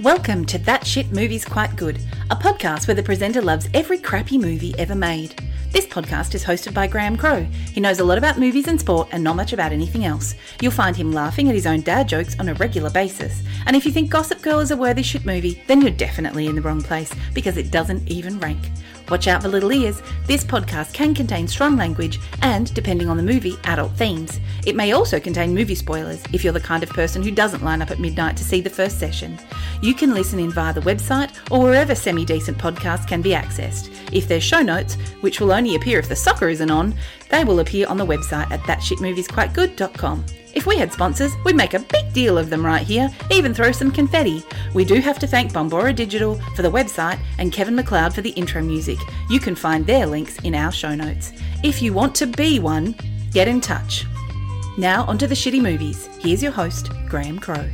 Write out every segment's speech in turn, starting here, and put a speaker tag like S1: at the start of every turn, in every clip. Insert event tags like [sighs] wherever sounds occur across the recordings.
S1: Welcome to That Shit Movie's Quite Good, a podcast where the presenter loves every crappy movie ever made. This podcast is hosted by Graham Crow. He knows a lot about movies and sport and not much about anything else. You'll find him laughing at his own dad jokes on a regular basis. And if you think Gossip Girl is a worthy shit movie, then you're definitely in the wrong place because it doesn't even rank. Watch out for little ears. This podcast can contain strong language and, depending on the movie, adult themes. It may also contain movie spoilers if you're the kind of person who doesn't line up at midnight to see the first session. You can listen in via the website or wherever semi decent podcasts can be accessed. If there's show notes, which will only appear if the soccer isn't on, they will appear on the website at thatshitmoviesquitegood.com. If we had sponsors, we'd make a big deal of them right here, even throw some confetti. We do have to thank Bombora Digital for the website and Kevin MacLeod for the intro music. You can find their links in our show notes. If you want to be one, get in touch. Now, onto the shitty movies. Here's your host, Graham Crow.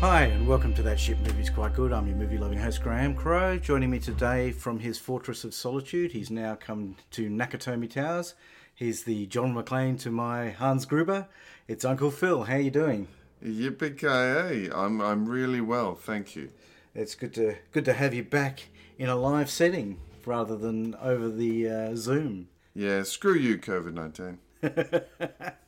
S2: Hi, and welcome to That Shit Movie's Quite Good. I'm your movie loving host, Graham Crow. Joining me today from his Fortress of Solitude, he's now come to Nakatomi Towers. He's the John McClane to my Hans Gruber. It's Uncle Phil. How are you doing?
S3: Yippee I'm I'm really well, thank you.
S2: It's good to good to have you back in a live setting rather than over the uh, Zoom.
S3: Yeah, screw you, COVID nineteen. [laughs]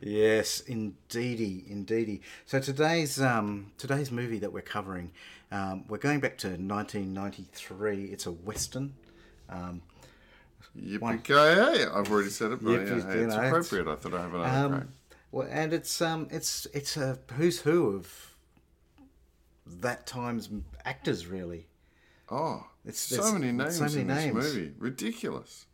S2: Yes, indeedy, indeedy. So today's um, today's movie that we're covering, um, we're going back to 1993. It's a western. Um,
S3: Yippee I've already said it, but yeah, hey, it's
S2: know, it's-
S3: appropriate. I thought I have crack.
S2: um, well, and it's um, it's it's a who's who of that time's actors, really.
S3: Oh,
S2: it's-
S3: so many names
S2: so many
S3: in
S2: names.
S3: this movie. Ridiculous.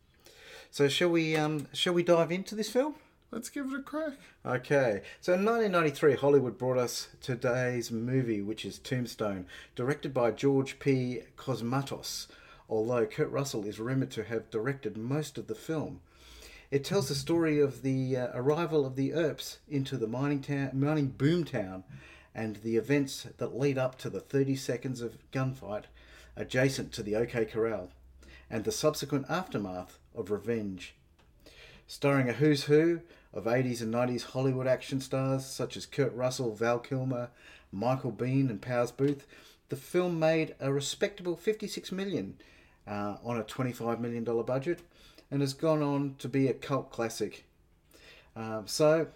S2: So shall we um, shall we dive into this film?
S3: Let's give it a crack.
S2: Okay, so in 1993, Hollywood brought us today's movie, which is Tombstone, directed by George P. Cosmatos, although Kurt Russell is rumoured to have directed most of the film. It tells the story of the uh, arrival of the Earps into the mining town, mining boomtown, and the events that lead up to the 30 seconds of gunfight adjacent to the OK Corral, and the subsequent aftermath of revenge starring a who's who of 80s and 90s Hollywood action stars such as Kurt Russell, Val Kilmer, Michael Biehn, and Powers Boothe. The film made a respectable 56 million uh, on a 25 million dollar budget, and has gone on to be a cult classic. Um, so,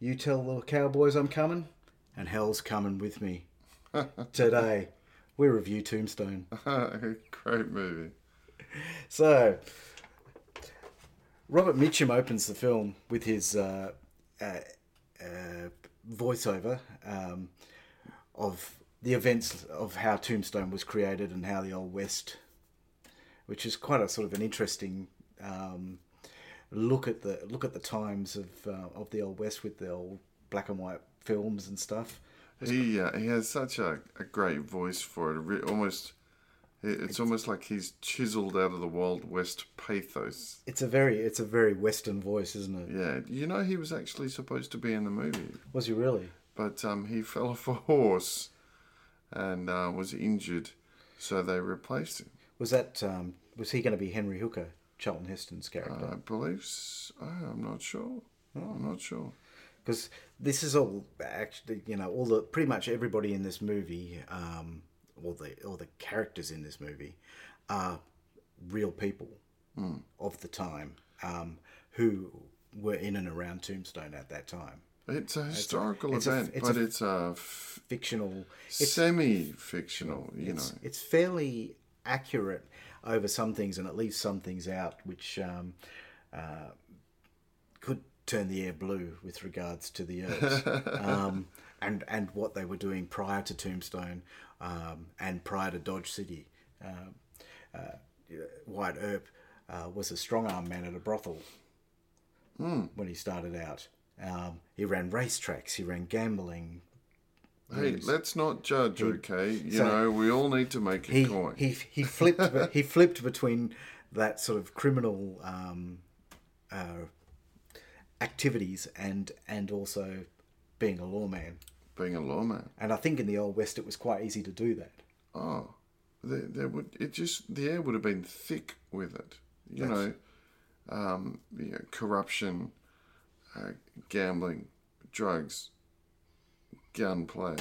S2: you tell the cowboys I'm coming, and hell's coming with me. [laughs] Today, we review Tombstone. [laughs]
S3: Great movie.
S2: So, Robert Mitchum opens the film with his uh, uh, uh, voiceover um, of the events of how Tombstone was created and how the Old West, which is quite a sort of an interesting um, look at the look at the times of uh, of the Old West with the old black and white films and stuff.
S3: He uh, he has such a, a great voice for it. Almost, it- it's almost like he's chiseled out of the Wild West pathos.
S2: It's a very it's a very Western voice, isn't it?
S3: Yeah, you know he was actually supposed to be in the movie.
S2: Was he really?
S3: but um, he [laughs] fell off a horse and uh, was injured, so they replaced him.
S2: Was that um, was he going to be Henry Hooker, Charlton Heston's character?
S3: I believe. s- oh, I'm not sure. I'm not sure.
S2: because this is all actually you know all the pretty much everybody in this movie um all the all the characters in this movie are real people of the time um who were in and around tombstone at that time.
S3: It's a historical
S2: it's a-
S3: event,
S2: it's
S3: but
S2: a-
S3: it's a f-
S2: fictional it's
S3: semi-fictional. You
S2: it's,
S3: know,
S2: it's fairly accurate over some things and it leaves some things out which um, uh, could turn the air blue with regards to the Earps [laughs] um, and and what they were doing prior to Tombstone um, and prior to Dodge City. Um uh, Wyatt Earp uh, was a strong arm man at a brothel when he started out. Um, he ran racetracks, he ran gambling,
S3: hey, let's not judge, okay? You
S2: so-
S3: know, we all need to make a
S2: he
S3: coin.
S2: he he flipped he flipped between that sort of criminal um, uh, activities and and also being a lawman.
S3: Being a lawman.
S2: And I think in the old west it was quite easy to do that.
S3: Oh, there, there would it just the air would have been thick with it. You
S2: That's-
S3: know, um, you know, corruption, uh, gambling, drugs, gunplay.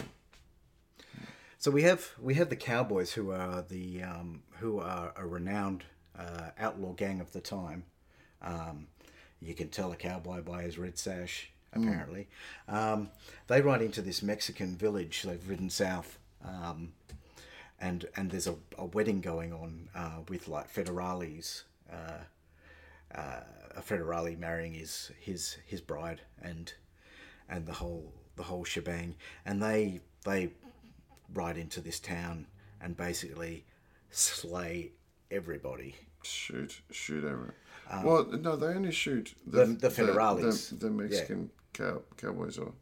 S2: So we have we have the cowboys who are the um, who are a renowned uh, outlaw gang of the time. Um, you can tell a cowboy by his red sash. Apparently, um, they ride into this Mexican village. They've ridden south, um, and and there's a, a wedding going on uh, with like federales. Uh, uh, a federale marrying his his his bride and and the whole the whole shebang and they they ride into this town and basically slay everybody
S3: Shoot, shoot everyone. well, no, they only shoot the
S2: Um, The- the federales.
S3: the, the Mexican cow, cowboys. Or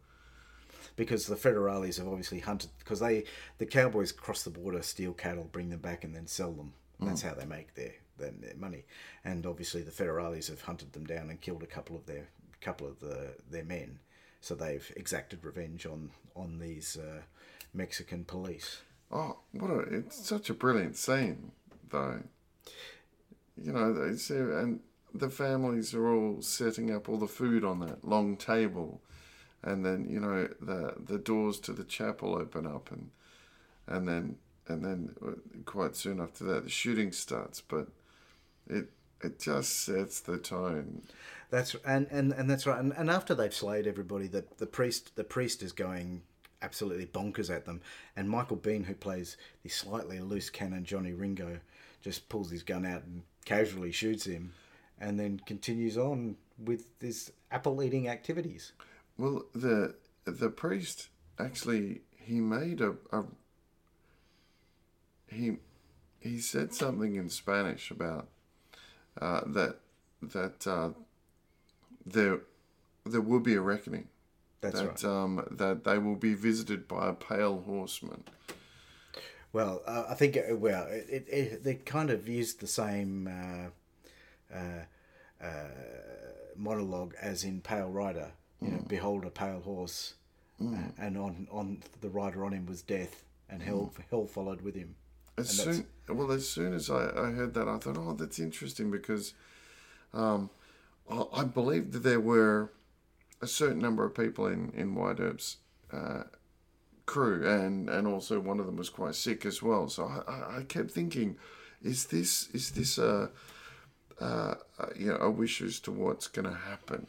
S2: because the federales have obviously hunted because they the cowboys cross the border steal cattle bring them back and then sell them that's how they make their, their their money and obviously the federales have hunted them down and killed a couple of their couple of the their men so they've exacted revenge on on these uh, Mexican police
S3: oh, what a! It's such a brilliant scene, though. You know, they say, and the families are all setting up all the food on that long table, and then you know the the doors to the chapel open up, and and then and then uh, quite soon after that the shooting starts, but it it just sets the tone.
S2: That's and, and, and that's right. And, and after they've slayed everybody, the, the priest the priest is going absolutely bonkers at them. And Michael Biehn, who plays the slightly loose cannon Johnny Ringo, just pulls his gun out and casually shoots him, and then continues on with his apple eating activities.
S3: Well, the the priest actually he made a, a he he said something in Spanish about uh, that that uh, there there will be a reckoning.
S2: That's
S3: that
S2: right.
S3: um, that they will be visited by a pale horseman.
S2: Well, uh, I think uh, well, it, it, it they kind of used the same uh, monologue as in Pale Rider. You know, behold a pale horse, uh, and on on the rider on him was death, and hell hell followed with him.
S3: As soon well, as soon as I, I heard that, I thought, oh, that's interesting because um, I, I believe that there were a certain number of people in in Wyatt Earp's uh, crew, and and also one of them was quite sick as well. So I, I, I kept thinking, is this is this a, uh, you know a wish as to what's going to happen?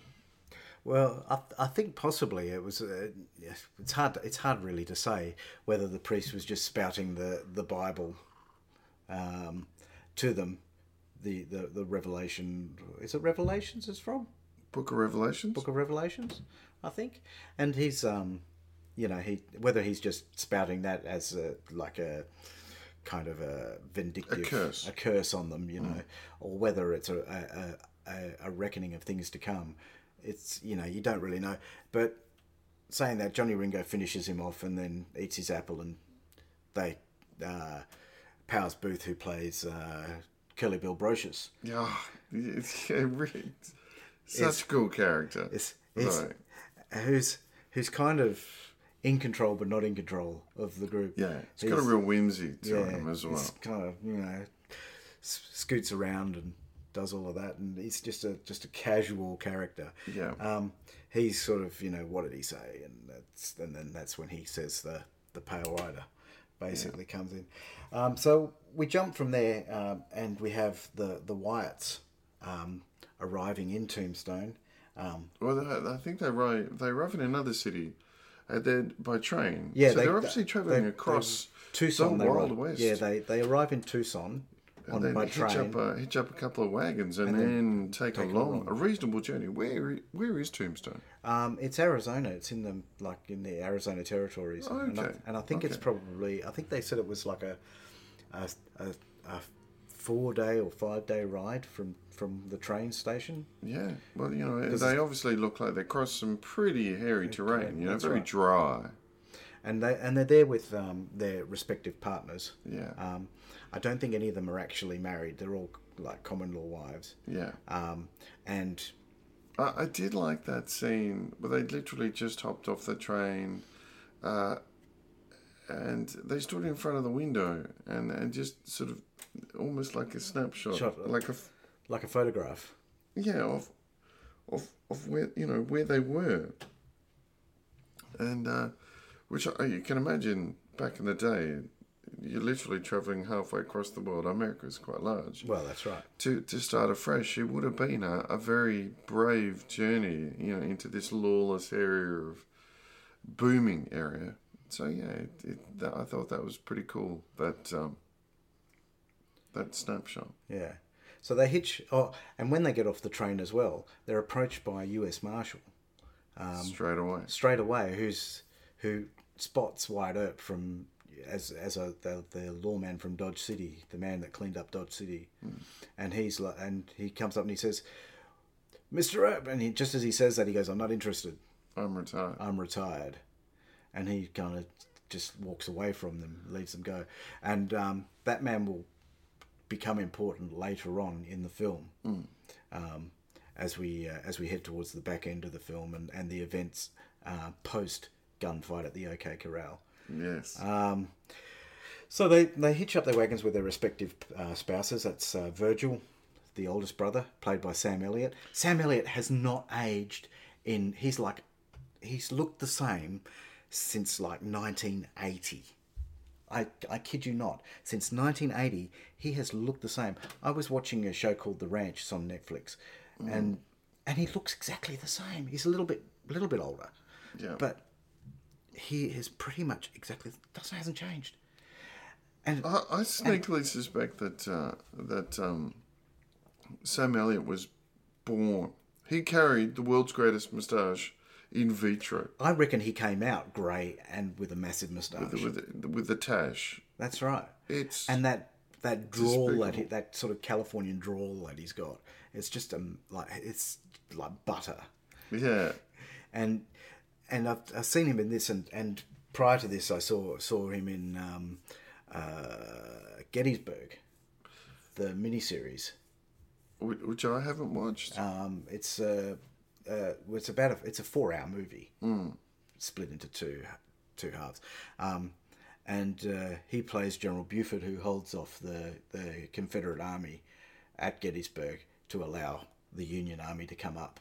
S2: Well, I, I think possibly it was. Uh, it's hard. It's hard really to say whether the priest was just spouting the the Bible um, to them. The, the the Revelation is it Revelations? It's from
S3: Book of Revelations.
S2: Book of Revelations, I think. And he's um, you know, he whether he's just spouting that as a like a kind of a vindictive
S3: A curse.
S2: a curse on them, you know, or whether it's a a, a reckoning of things to come. It's you know you don't really know, but saying that Johnny Ringo finishes him off and then eats his apple and they uh, Powers Boothe who plays uh, Curly Bill Brocius
S3: Yeah, it's yeah, really, such a cool character.
S2: is
S3: Right.
S2: who's who's kind of in control but not in control of the group.
S3: Yeah, it's got a real whimsy to
S2: yeah,
S3: him as well.
S2: He's kind of you know scoots around and does all of that, and he's just a just a casual character.
S3: Yeah.
S2: Um, he's sort of you know what did he say, and that's and then that's when he says the the pale rider basically comes in. Um, so we jump from there, um, and we have the the Wyatts um, arriving in Tombstone. Um,
S3: Well, they, I think they arrive. They arrive in another city, uh, they're by train.
S2: Yeah,
S3: so
S2: they,
S3: are obviously traveling
S2: they-
S3: across
S2: Tucson.
S3: the
S2: they
S3: Wild West.
S2: Yeah, they they arrive in Tucson on
S3: and then
S2: by
S3: hitch
S2: train.
S3: up, a, hitch up a couple of wagons and,
S2: And then
S3: then take,
S2: take
S3: a long, a reasonable journey. Where where is Tombstone?
S2: Um, it's Arizona. It's in the like in the Arizona territories, and, I,
S3: Okay,
S2: and I think it's probably. I think they said it was like a a, a, a four day or five day ride from from the train station.
S3: Yeah, well, you know, they obviously look like they cross some pretty hairy terrain. You know, very
S2: right.
S3: dry.
S2: and they and they're there with um, their respective partners.
S3: Yeah.
S2: Um, I don't think any of them are actually married. They're all like common law wives.
S3: Yeah,
S2: Um, and
S3: I, I did like that scene where they literally just hopped off the train, uh, and they stood in front of the window and, and just sort of almost like a snapshot,
S2: Shot.
S3: like a
S2: Like a photograph.
S3: yeah of of of where you know where they were, and uh, which I, you can imagine back in the day. You're literally traveling halfway across the world. America is quite large
S2: Well, that's right.
S3: to, to start afresh, it would have been a, a very brave journey, you know, into this lawless area of booming area. So yeah, it, it, I thought that was pretty cool. That um, that snapshot.
S2: Yeah. So they hitch. Oh, and when they get off the train as well, they're approached by a U.S. Marshal
S3: straight away.
S2: straight away, who's who spots Wyatt Earp from as as a the, the lawman from Dodge City, the man that cleaned up Dodge City, and he's like, and he comes up and he says, "Mr. Earp," and he just as he says that, he goes, "I'm not interested.
S3: I'm retired.
S2: I'm retired," and he kind of just walks away from them, leaves them go, and um, that man will become important later on in the film. Um, as we uh, as we head towards the back end of the film and, and the events uh, post gunfight at the OK Corral.
S3: yes.
S2: Um, so they, they hitch up their wagons with their respective uh, spouses. That's uh, Virgil, the oldest brother, played by Sam Elliott. Sam Elliott has not aged in. He's like, he's looked the same since like 1980. I, I kid you not. Since 1980, he has looked the same. I was watching a show called The Ranch. It's on Netflix, and and he looks exactly the same. He's a little bit a little bit older,
S3: Yeah.
S2: but he is pretty much exactly doesn't hasn't changed. And
S3: I, I sneakily suspect that uh, that um, Sam Elliott was born. He carried the world's greatest moustache in vitro
S2: I reckon he came out grey and with a massive moustache.
S3: with the, with the tash.
S2: That's right.
S3: It's
S2: And that that drawl that he, that sort of Californian drawl that he's got, it's just um like it's like butter.
S3: yeah.
S2: and and I've, I've seen him in this, and, and prior to this, I saw saw him in um, uh, Gettysburg, the miniseries.
S3: Wh- Which I haven't watched.
S2: Um, it's uh, uh, it's about a, it's a four hour movie, split into two two halves, um, and uh, he plays General Buford, who holds off the the Confederate army at Gettysburg to allow the Union army to come up.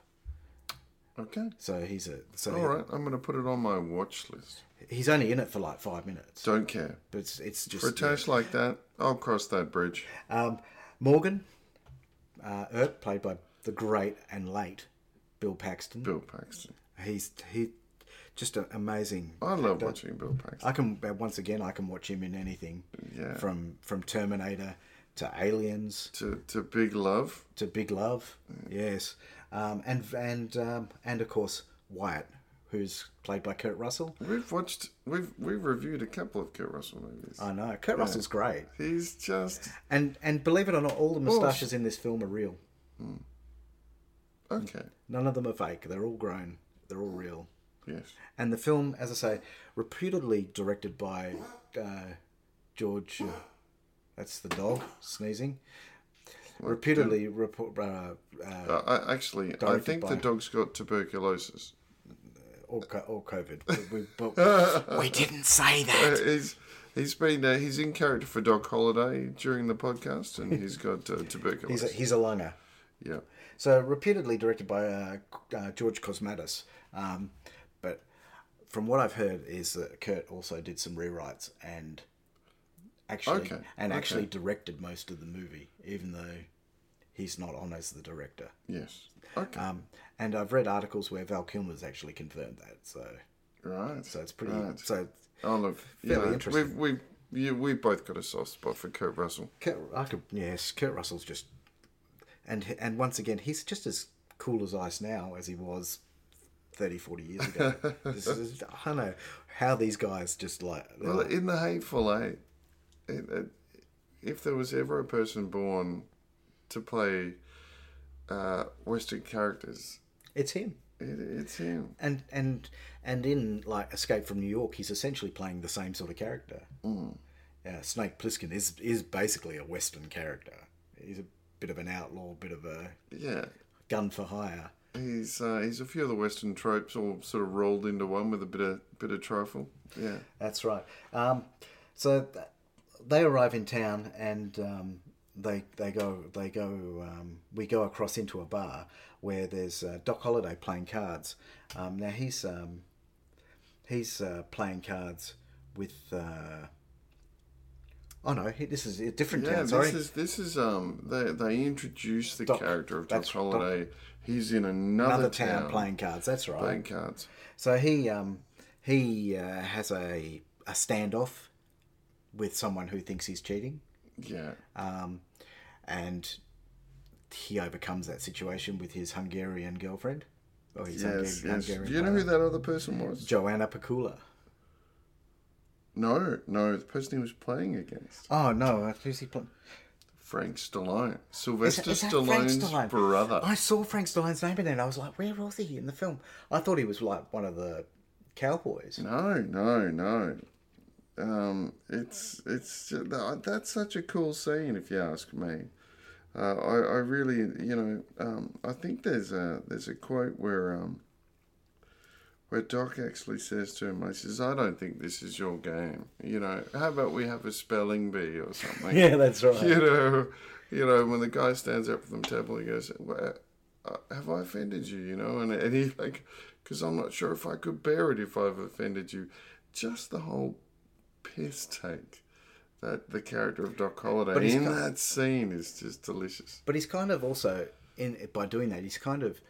S3: Okay.
S2: So he's a so
S3: All right. I'm going to put it on my watch list.
S2: he's only in it for like five minutes.
S3: Don't care.
S2: But it's, it's just
S3: For a tash like that, I'll cross that bridge.
S2: um, Morgan uh, Earp, played by the great and late Bill Paxton.
S3: Bill Paxton.
S2: He's he just an amazing.
S3: I love
S2: actor.
S3: watching Bill Paxton.
S2: I can uh, once again I can watch him in anything.
S3: Yeah.
S2: From from Terminator to Aliens
S3: To to Big Love.
S2: to Big Love. Yes. Um, and and um, and of course Wyatt, who's played by Kurt Russell.
S3: We've watched. We've we've reviewed a couple of Kurt Russell movies.
S2: I know Kurt Russell's great.
S3: He's just
S2: And and believe it or not, all the moustaches in this film are real.
S3: Okay.
S2: None of them are fake. They're all grown. They're all real.
S3: Yes.
S2: And the film, as I say, reputedly directed by uh, George. Uh, that's the dog sneezing. Reputedly, report, uh, uh,
S3: Uh, I, actually, I think the dog's got tuberculosis.
S2: or, or COVID. But [laughs] we, but [laughs] we didn't say
S3: Uh,
S2: that.
S3: he's he's been uh, he's in character for Dog Holiday during the podcast, and he's got uh,
S2: He's
S3: tuberculosis.
S2: a, he's a lunger.
S3: yeah.
S2: So reputedly directed by uh, uh, George Cosmatos, um, but from what I've heard is that Kurt also did some rewrites and actually
S3: Okay,
S2: and
S3: okay.
S2: actually directed most of the movie, even though he's not on as the director.
S3: Yes. Okay.
S2: Um, and I've read articles where Val Kilmer's actually confirmed that. So
S3: right.
S2: so it's pretty.
S3: Right.
S2: So
S3: Oh look,
S2: fairly
S3: know,
S2: interesting.
S3: We've we you we both got a soft spot for Kurt Russell.
S2: Kurt, I could yes, Kurt Russell's just and and once again he's just as cool as ice now as he was 30, 40 years ago. [laughs] This is- I don't know how these guys just like.
S3: Well,
S2: like-
S3: in the Hateful Eight, it, it, if there was ever a person born to play uh, Western characters,
S2: it's him.
S3: it, it's him.
S2: And and and in like Escape from New York, he's essentially playing the same sort of character. Mm. Yeah, Snake Plissken is is basically a Western character. He's a bit of an outlaw, bit of a
S3: Yeah.
S2: gun for hire.
S3: he's uh, he's a few of the Western tropes all sort of rolled into one with a bit of bit of trifle. Yeah,
S2: That's right. Um, so th- they arrive in town and um, they they go they go um, we go across into a bar where there's uh, Doc Holliday playing cards. Um, now he's um, he's uh, playing cards with. Oh no, this is a different
S3: yeah.
S2: town. Sorry,
S3: This is this is um they they introduce the
S2: Doc-
S3: character of Doc Holliday. He's in another,
S2: another town, playing cards. That's right.
S3: playing cards.
S2: So he um, he uh, has a a standoff with someone who thinks he's cheating.
S3: Yeah,
S2: um, and he overcomes that situation with his Hungarian girlfriend. Or his
S3: yes, yes.
S2: Hungarian
S3: Do you know who that other person was?
S2: Joanna Pacula.
S3: No, no, the person he was playing against.
S2: Oh no, who's he playing?
S3: Frank Stallone. Sylvester
S2: Is that Frank
S3: Stallone's
S2: Stallone?
S3: brother.
S2: I saw Frank Stallone's name in it. and I was like, where was he in the film? I thought he was like one of the cowboys.
S3: No, no, no. Um, it's it's that's such a cool scene, if you ask me. Uh, I I really you know um, I think there's a there's a quote where um, where Doc actually says to him, he says, "I don't think this is your game. You know, how about we have a spelling bee or something." [laughs]
S2: Yeah, that's right.
S3: You know, you know when the guy stands up from the table, he goes, well, uh, "Have I offended you?" You know, and and he like, because I'm not sure if I could bear it if I've offended you. Just the whole piss take that the character of Doc Holliday in that scene is just delicious.
S2: But he's kind of also in by doing that, he's kind of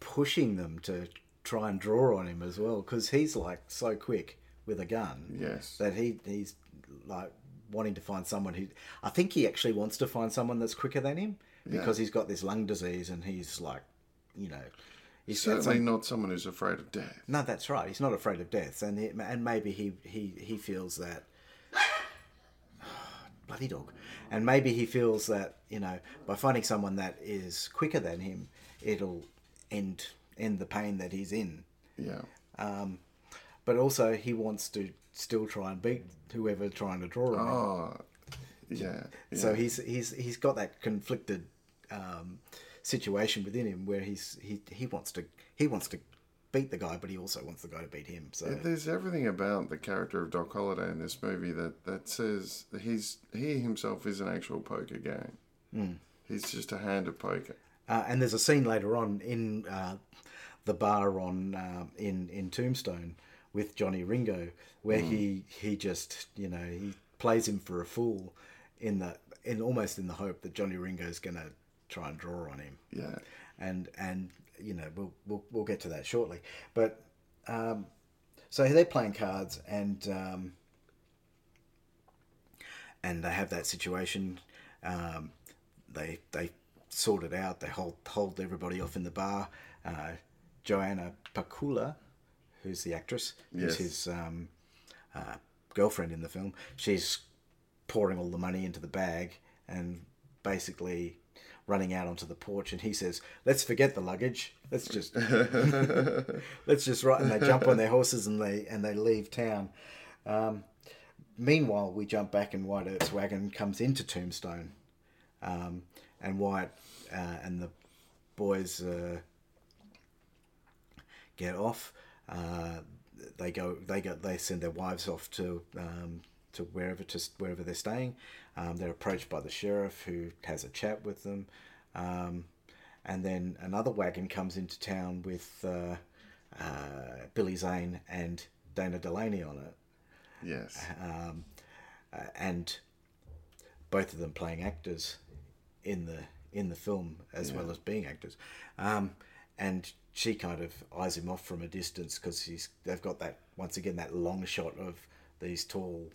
S2: pushing them to try and draw on him as well because he's like so quick with a gun.
S3: Yes.
S2: that he he's like wanting to find someone who I think he actually wants to find someone that's quicker than him because he's got this lung disease and he's like, you know, he's
S3: Certainly not someone who's afraid of death.
S2: no, that's right. He's not afraid of death, and he, and maybe he he he feels that. [sighs] Bloody dog, and maybe he feels that you know by finding someone that is quicker than him, it'll end end the pain that he's in.
S3: Yeah.
S2: Um, But also, he wants to still try and beat whoever trying to draw him.
S3: Oh, yeah. yeah.
S2: So he's he's he's got that conflicted um, situation within him where he's he, he wants to he wants to beat the guy, but he also wants the guy to beat him. So
S3: There's everything about the character of Doc Holliday in this movie that, that says he's he himself is an actual poker game.
S2: Hmm.
S3: He's just a hand of poker.
S2: Uh, and there's a scene later on in uh, the bar on uh, in in Tombstone with Johnny Ringo, where he he just you know he plays him for a fool, in the in almost in the hope that Johnny Ringo's gonna try and draw on him.
S3: Yeah.
S2: and and you know we'll we'll, we'll get to that shortly. But um, so they're playing cards and um, and they have that situation. Um, they they sort it out. They hold hold everybody off in the bar. Uh, Joanna Pacula, who's the actress, who's his um, uh, girlfriend in the film, she's pouring all the money into the bag and basically running out onto the porch. And he says let's forget the luggage. Let's just [laughs] let's just ride. And they jump on their horses and they and they leave town. Um, meanwhile we jump back and Wyatt Earp's wagon comes into Tombstone. Um, and Wyatt uh, and the boys uh, get off. Uh, they go. They go. They send their wives off to um, to wherever to wherever they're staying. Um, they're approached by the sheriff, who has a chat with them, um, and then another wagon comes into town with uh, uh, Billy Zane and Dana Delaney on it,
S3: Yes.
S2: um, uh, and both of them playing actors in the in the film as well as being actors. Um, and she kind of eyes him off from a distance because he's they've got that once again that long shot of these tall,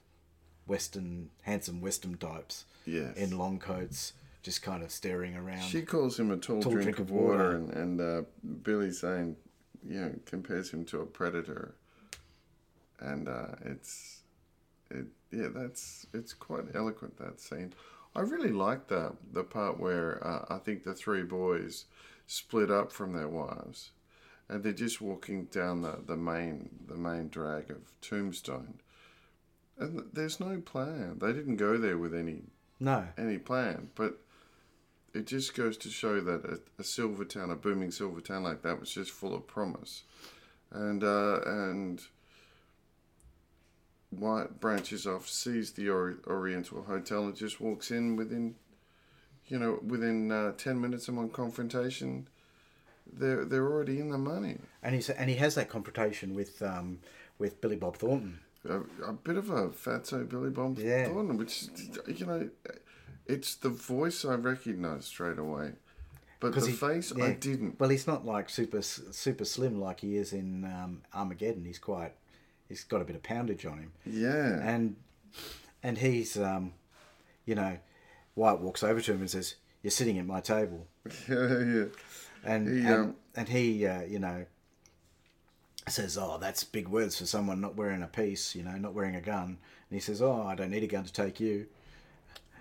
S2: western handsome western types
S3: Yes.
S2: in long coats just kind of staring around.
S3: She calls him a tall,
S2: Tall
S3: drink,
S2: drink
S3: of water,
S2: water.
S3: and, and uh, Billy Zane, you know, compares him to a predator. And uh, it's, it, yeah, that's it's quite eloquent that scene. I really like the the part where uh, I think the three boys split up from their wives, and they're just walking down the, the main the main drag of Tombstone, and there's no plan. They didn't go there with any
S2: no,
S3: any plan, but it just goes to show that a, a silver town, a booming silver town like that, was just full of promise, and uh, and Wyatt branches off, sees the Ori- Oriental Hotel, and just walks in within, you know, within uh, ten minutes of one confrontation. They're they're already in the money.
S2: And he's and he has that confrontation with um, with Billy Bob Thornton.
S3: A, a bit of a fatso Billy Bob
S2: Yeah.
S3: Thornton, which you know, it's the voice I recognise straight away, but the
S2: he-
S3: face
S2: yeah.
S3: I didn't.
S2: Well, he's not like super super slim like he is in um, Armageddon. He's quite he's got a bit of poundage on him.
S3: Yeah,
S2: and and he's um, you know, Wyatt walks over to him and says, "You're sitting at my table,"
S3: yeah, [laughs] yeah.
S2: and
S3: He,
S2: and,
S3: um,
S2: and he uh, you know says, "Oh, that's big words for someone not wearing a piece, you know, not wearing a gun." And he says, "Oh, I don't need a gun to take you."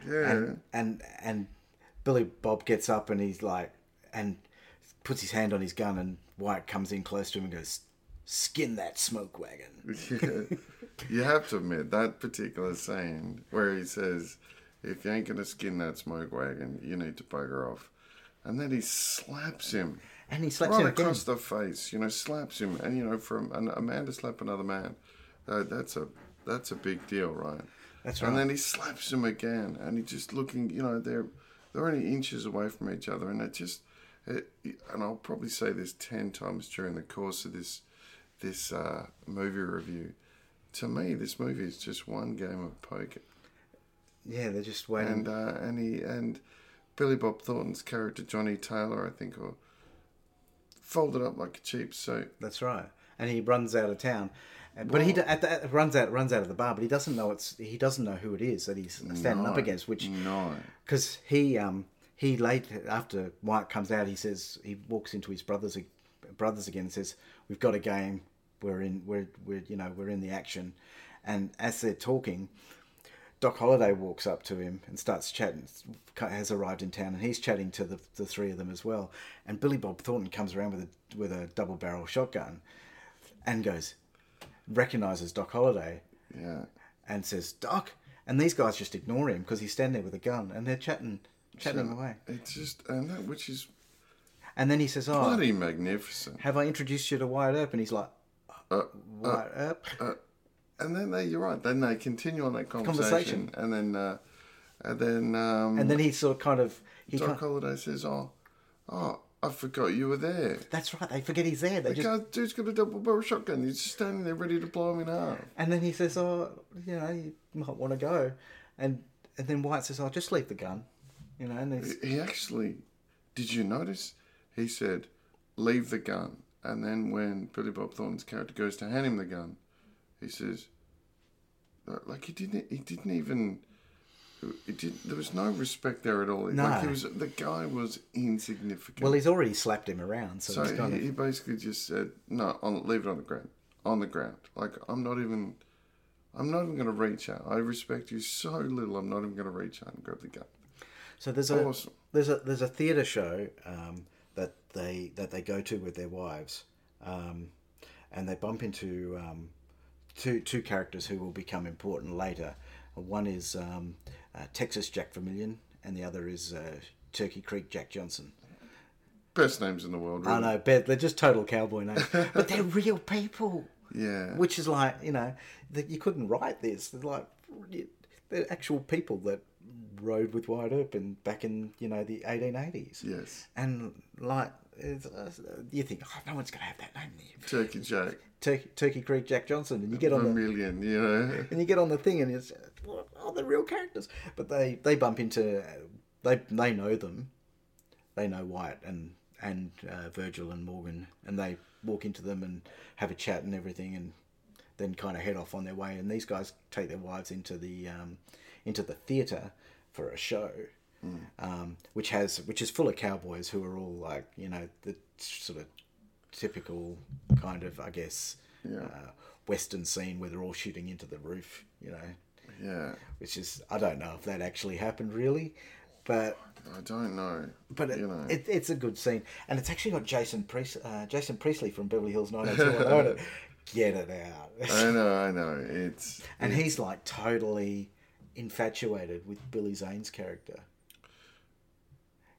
S3: Yeah,
S2: And and and Billy Bob gets up and he's like and puts his hand on his gun and Wyatt comes in close to him and goes, "Skin that smoke wagon." [laughs]
S3: you have to admit that particular scene where he says, "If you ain't gonna skin that smoke wagon, you need to bugger off," and then he slaps him
S2: And he slaps
S3: right
S2: him again.
S3: across the face. You know, slaps him, and you know, from an, a man to slap another man, uh, that's a that's a big deal, right?
S2: That's right.
S3: And then he slaps him again, and he just looking. You know, they're they're only inches away from each other, and it just. It, and I'll probably say this ten times during the course of this this uh, movie review. To me, this movie is just one game of poker,
S2: Yeah, they're just waiting.
S3: and uh, and he and Billy Bob Thornton's character Johnny Taylor, I think, or folded up like a cheap suit.
S2: That's right. And he runs out of town, but he d- at the, runs out runs out of the bar, but he doesn't know it's he doesn't know who it is that he's standing up against. Which
S3: no,
S2: because he um he late after Wyatt comes out, he says he walks into his brothers brothers again and says we've got a game. We're in we're we're you know we're in the action, and as they're talking. Doc Holliday walks up to him and starts chatting. Has arrived in town, and he's chatting to the, the three of them as well. And Billy Bob Thornton comes around with a with a double barrel shotgun, and goes, recognizes Doc Holliday,
S3: yeah,
S2: and says Doc. And these guys just ignore him because he's standing there with a gun, and they're chatting chatting
S3: So,
S2: away.
S3: It's just and that which is
S2: And then he says, "Oh,
S3: bloody magnificent.
S2: have I introduced you to Wyatt Earp?" And he's like,
S3: Uh,
S2: "Wyatt Earp."
S3: and then they, you're right. Then they continue on that
S2: Conversation.
S3: conversation, and then uh, and then um,
S2: and then he sort of kind of he
S3: Doc Holliday says, "Oh, oh, I forgot you were there."
S2: that's right. They forget he's there. They
S3: The
S2: just
S3: guy, dude's got a double barrel shotgun. He's just standing there ready to blow him in half.
S2: And then he says, "Oh, you know, you might want to go," and and then Wyatt says, "Oh, just leave the gun," you know. And
S3: He actually, did you notice? He said, "Leave the gun." And then when Billy Bob Thornton's character goes to hand him the gun, he says, like he didn't, he didn't even. It did, there was no respect there at all. Like
S2: No.
S3: he was, the guy was insignificant.
S2: well, he's already slapped him around, so,
S3: so he,
S2: of
S3: he basically just said, "No, on, leave it on the ground, on the ground. Like I'm not even, I'm not even going to reach out. I respect you so little. I'm not even going to reach out and grab the gun."
S2: So there's a
S3: Awesome.
S2: there's a there's a theatre show um, that they that they go to with their wives, um, and they bump into um, two two characters who will become important later. One is um, uh, Texas Jack Vermillion, and the other is uh, Turkey Creek Jack Johnson.
S3: Best names in the world. Really.
S2: I know, but they're just total cowboy names, [laughs] but they're real people.
S3: Yeah.
S2: Which is like you know that you couldn't write this. They're like they're actual people that rode with Wyatt Earp in back in you know the 1880s.
S3: Yes.
S2: And like it's, uh, you think, oh, no one's gonna have that name there.
S3: Turkey Jack.
S2: Turkey, Turkey Creek Jack Johnson, and you get on the
S3: Vermillion, you know. [laughs]
S2: and you get on the thing, and it's oh, they're real characters. But they they bump into they they know them, they know Wyatt and and uh, Virgil and Morgan, and they walk into them and have a chat and everything, and then kind of head off on their way. And these guys take their wives into the um, into the theatre for a show. Um, which has which is full of cowboys who are all like you know the sort of typical kind of I guess uh, western scene where they're all shooting into the roof you know
S3: Yeah.
S2: which is I don't know if that actually happened really, but
S3: I don't know.
S2: but it,
S3: you know.
S2: it, it's a good scene, and it's actually got Jason Priest, uh, Jason Priestley from Beverly Hills 90210. [laughs] Get it out,
S3: I know, I know. It's
S2: and he's like totally infatuated with Billy Zane's character.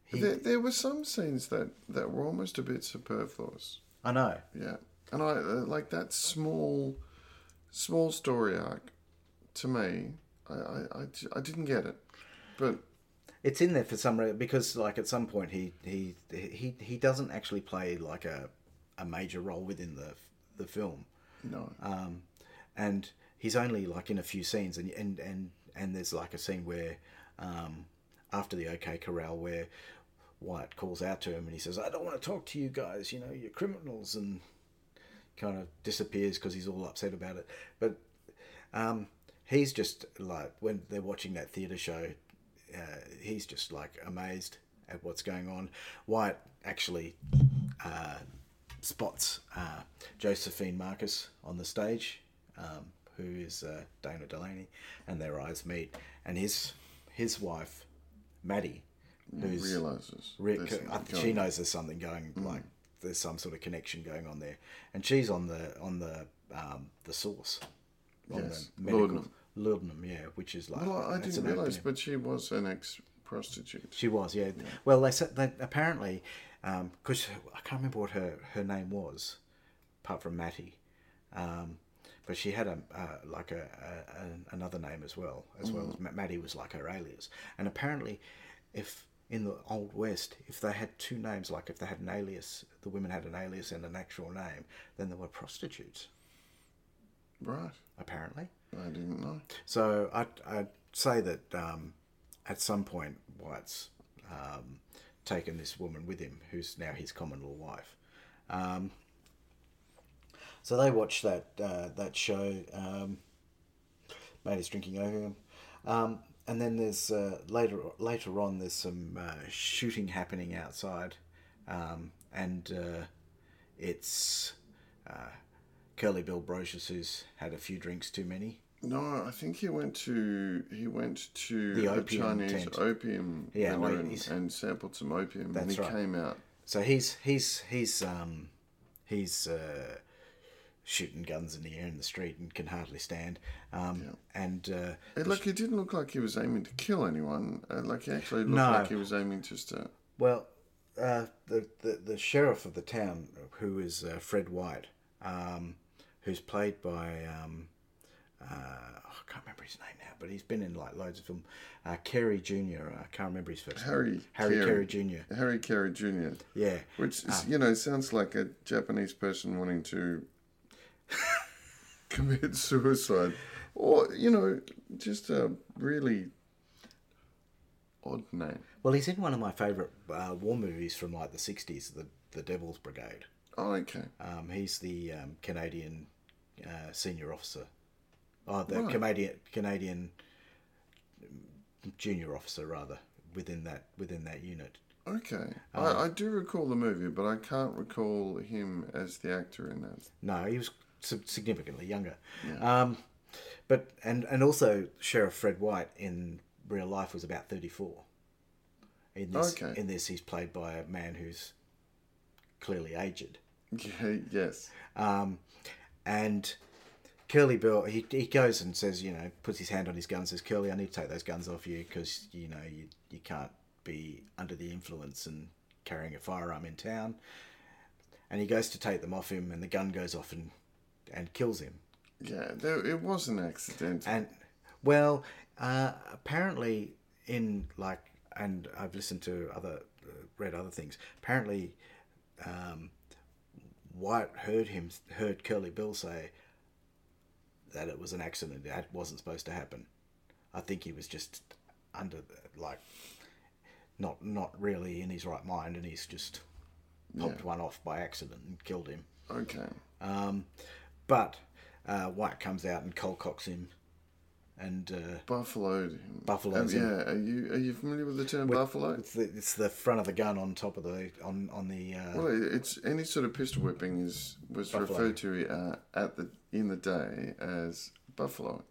S2: he,
S3: There, there were some scenes that, that were almost a bit superfluous.
S2: I know.
S3: Yeah, and I uh, like that small, small story arc. To me, I I I didn't get it, but
S2: It's in there for some reason because, like, at some point he he he he doesn't actually play like a a major role within the the film,
S3: no.
S2: um, and he's only like in a few scenes, and and and and there's like a scene where, um, after the OK Corral, where Wyatt calls out to him and he says, "I don't want to talk to you guys. You know, you're criminals," and kind of disappears because he's all upset about it. But um, he's just like when they're watching that theatre show, uh, he's just like amazed at what's going on. Wyatt actually uh, spots uh, Josephine Marcus on the stage, um, who is uh, Dana Delaney, and their eyes meet. And his his wife, Maddie, who's
S3: realizes
S2: Re- I she knows there's something going like there's some sort of connection going on there, and she's on the on the um, the source. On
S3: Yes,
S2: the medical
S3: laudanum.
S2: laudanum, yeah, which is like
S3: Well, I didn't realize,
S2: acronym.
S3: but she was an ex prostitute.
S2: She was, yeah. Well, they said that apparently, because I can't remember what her, her name was, apart from Matty, um, but she had a uh, like a, a, a another name as well, as well as Ma- Matty was like her alias. And apparently, if in the old west, if they had two names, like if they had an alias, the women had an alias and an actual name, then they were prostitutes.
S3: Right.
S2: Apparently.
S3: I didn't know.
S2: So I'd, I'd say that um, at some point Wyatt's um, taken this woman with him, who's now his common law wife. Um, so they watch that uh, that show. Um, mate is drinking opium, um, and then there's uh, later later on there's some uh, shooting happening outside, um, and uh, it's uh, Curly Bill Brocius who's had a few drinks too many.
S3: No, I think he went to he went to
S2: The
S3: Chinese
S2: tent.
S3: opium
S2: Yeah,
S3: and, and sampled some opium, and he
S2: right.
S3: came out.
S2: So he's he's he's um he's uh, shooting guns in the air in the street and can hardly stand. Um, And uh,
S3: It, like he didn't look like he was aiming to kill anyone. Uh, like he actually looked
S2: No.
S3: like he was aiming just to.
S2: well, uh, the, the the sheriff of the town, who is uh, Fred White, um, who's played by um, uh, I can't remember his name now, but he's been in like loads of film. Uh, Carey Junior. I can't remember his first
S3: Harry
S2: name. Harry
S3: Carey.
S2: Kerry Junior.
S3: Harry Carey Jr.
S2: Yeah.
S3: Which is,
S2: Ah.
S3: you know sounds like a Japanese person wanting to [laughs] commit suicide, or you know just a really odd name.
S2: Well, he's in one of my favourite uh, war movies from like the '60s, the the Devil's Brigade.
S3: Oh, okay.
S2: Um, he's the um, Canadian uh, senior officer. Oh, the
S3: Right.
S2: Canadian Canadian junior officer rather within that within that unit.
S3: Okay.
S2: Um,
S3: I, I do recall the movie, but I can't recall him as the actor in that.
S2: No, he was significantly younger. Um, but and and also Sheriff Fred White in real life was about thirty four. In this,
S3: Okay.
S2: in this, he's played by a man who's clearly aged.
S3: Yeah, yes.
S2: Um, and Curly Bill, he, he goes and says, you know, puts his hand on his gun, and says, Curly, I need to take those guns off you because, you know, you, you can't be under the influence and carrying a firearm in town. And he goes to take them off him, and the gun goes off and, and kills him.
S3: Yeah, there, it was an accident.
S2: And, well, uh, apparently, in like, and I've listened to other, uh, read other things, apparently, um, White heard him, heard Curly Bill say that it was an accident. That wasn't supposed to happen. I think he was just under, the- like, not not really in his right mind, and he's just popped one off by accident and killed him.
S3: okay.
S2: Um, but uh, Wyatt comes out and cold cocks him, and uh,
S3: Buffaloed him.
S2: Buffaloes
S3: Uh,
S2: him.
S3: yeah, are you are you familiar with the term buffalo?
S2: it's the, it's the front of the gun on top of the on on the. Uh,
S3: Well, it- it's any sort of pistol whipping is was
S2: Buffalo.
S3: referred to uh, at the in the day as buffalo.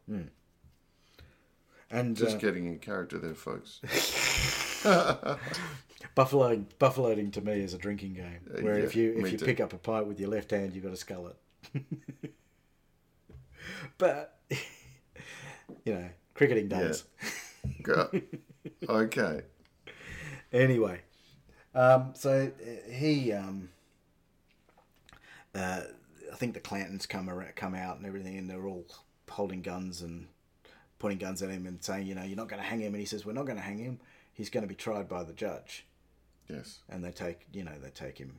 S2: and
S3: Just
S2: uh,
S3: getting in character there, folks. [laughs] [laughs]
S2: buffalo buffaloing to me is a drinking game. Where if
S3: yeah,
S2: you if
S3: me
S2: you
S3: too.
S2: pick up a pipe with your left hand, you've got to skull it. [laughs] but [laughs] you know, cricketing days.
S3: Go. okay. [laughs]
S2: Anyway, Um, so uh, he, um, uh, I think the Clantons come around, come out and everything, and they're all holding guns and pointing guns at him and saying, you know, you're not going to hang him. And he says, we're not going to hang him. He's going to be tried by the judge.
S3: Yes.
S2: And they take, you know, they take him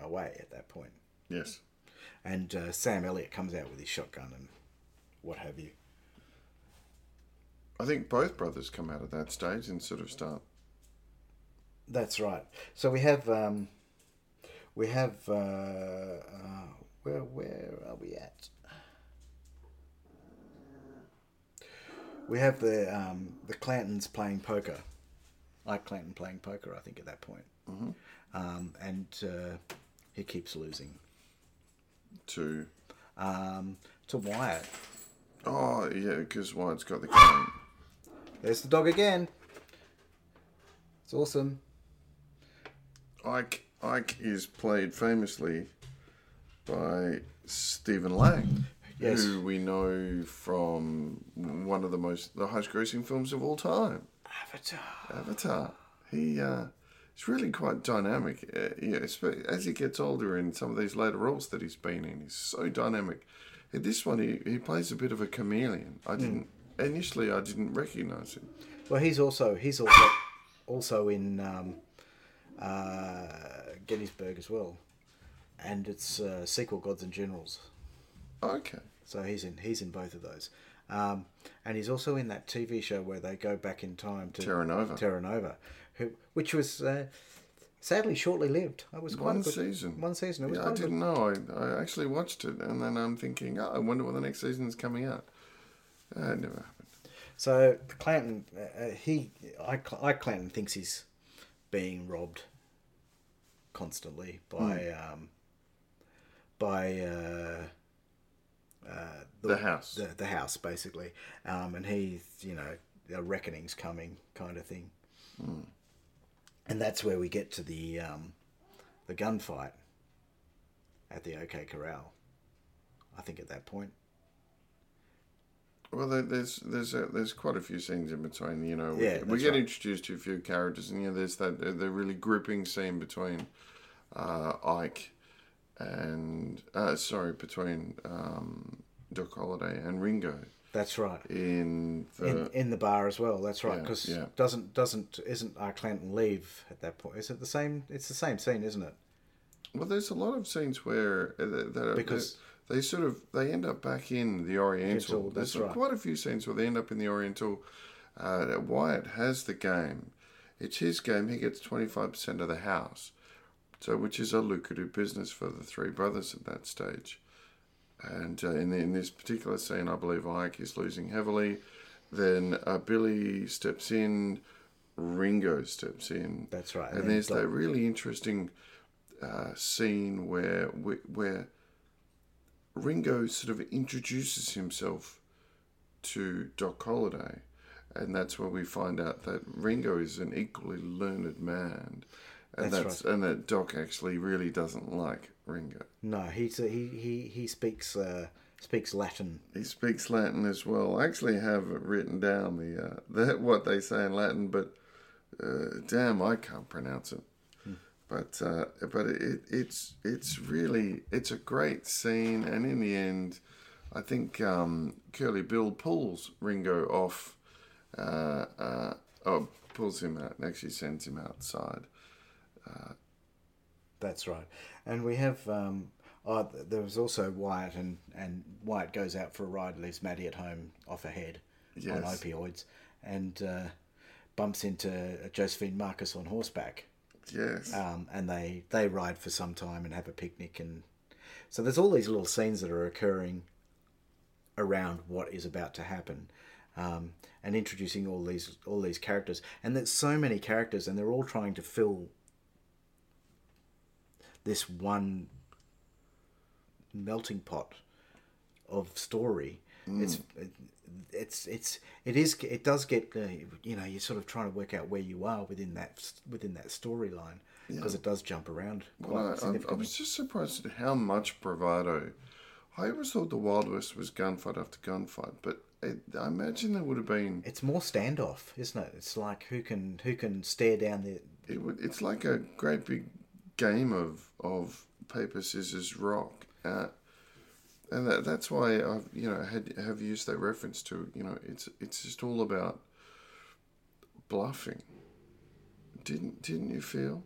S2: away at that point.
S3: Yes.
S2: And uh, Sam Elliott comes out with his shotgun and what have you.
S3: I think both brothers come out at that stage and sort of start.
S2: That's right. So we have um, we have uh, uh, where where are we at? We have the um, the Clantons playing poker, like Clanton playing poker. I think at that point, mm-hmm. um, and uh, he keeps losing
S3: To
S2: um, to Wyatt.
S3: oh yeah, because Wyatt's got the cane.
S2: There's the dog again. It's awesome.
S3: Ike Ike is played famously by Stephen Lang,
S2: Yes.
S3: who we know from one of the most the highest grossing films of all time,
S2: Avatar.
S3: Avatar. He uh, is really quite dynamic. Uh, yeah, as he gets older in some of these later roles that he's been in, he's so dynamic. In this one, he, he plays a bit of a chameleon. I didn't initially I didn't recognise him.
S2: Well, he's also he's also also in um, uh, Gettysburg as well, and it's uh, sequel Gods and Generals.
S3: Okay.
S2: So he's in he's in both of those, um, and he's also in that TV show where they go back in time to
S3: Terra Nova.
S2: Terra Nova, who, which was uh, sadly shortly lived. It was quite
S3: One
S2: good,
S3: season.
S2: One season. It was
S3: Yeah, I
S2: a good-
S3: didn't know. I, I actually watched it, and then I'm thinking, oh, I wonder what the next season's coming out. Uh, it never happened.
S2: So Clanton, uh, uh, he, I, I Clanton thinks he's being robbed constantly by, um, by uh, uh,
S3: The house.
S2: the, the house basically, um, and he, you know, a reckoning's coming kind of thing, and that's where we get to the um, the gunfight at the OK Corral. I think at that point.
S3: Well, there's there's a, there's quite a few scenes in between. You know, we,
S2: Yeah,
S3: we get
S2: right.
S3: introduced to a few characters, and you know, there's that the, the really gripping scene between uh, Ike and uh, sorry, between um, Doc Holliday and Ringo
S2: That's right.
S3: in the
S2: in, in the bar as well. That's right. Because
S3: yeah.
S2: doesn't doesn't isn't our Clanton leave at that point? Is it the same? It's the same scene, isn't it?
S3: Well, there's a lot of scenes where uh, that
S2: Because-
S3: they, they sort of they end up back in the Oriental.
S2: Oriental,
S3: there's
S2: that's right.
S3: quite a few scenes where they end up in the Oriental. Uh, Wyatt has the game. It's his game. He gets twenty five percent of the house, so which is a lucrative business for the three brothers at that stage. And uh, in in this particular scene, I believe Ike is losing heavily. Then uh, Billy steps in. Ringo steps in.
S2: That's right.
S3: And
S2: then
S3: there's that really interesting uh, scene where where Ringo sort of introduces himself to Doc Holliday, and that's where we find out that Ringo is an equally learned man, and
S2: That's
S3: that's, and that Doc actually really doesn't like Ringo.
S2: No, he's he he he speaks uh, speaks Latin.
S3: He speaks Latin as well. I actually have written down the, uh, the what they say in Latin, but uh, damn, I can't pronounce it. But uh, but it, it's it's really it's a great scene, and in the end, I think um, Curly Bill pulls Ringo off, uh, uh, oh pulls him out and actually sends him outside.
S2: That's right. And we have um, oh, there was also Wyatt and and Wyatt goes out for a ride, leaves Mattie at home off her head on opioids, and uh, bumps into Josephine Marcus on horseback.
S3: Yes,
S2: um, and they they ride for some time and have a picnic and so there's all these little scenes that are occurring around what is about to happen um, and introducing all these all these characters and there's so many characters and they're all trying to fill this one melting pot of story it's it's it's it is it does get uh, you know you're sort of trying to work out where you are within that within that storyline because it does jump around quite
S3: Well, I, I, I was just surprised at how much bravado. I always thought the Wild West was gunfight after gunfight, but it, I imagine there would have been.
S2: it's more standoff, isn't it? It's like who can who can stare down the
S3: it would, it's like a great big game of of paper scissors rock, uh, and that, that's why I've you know had have used that reference to you know it's it's just all about bluffing. Didn't didn't you feel?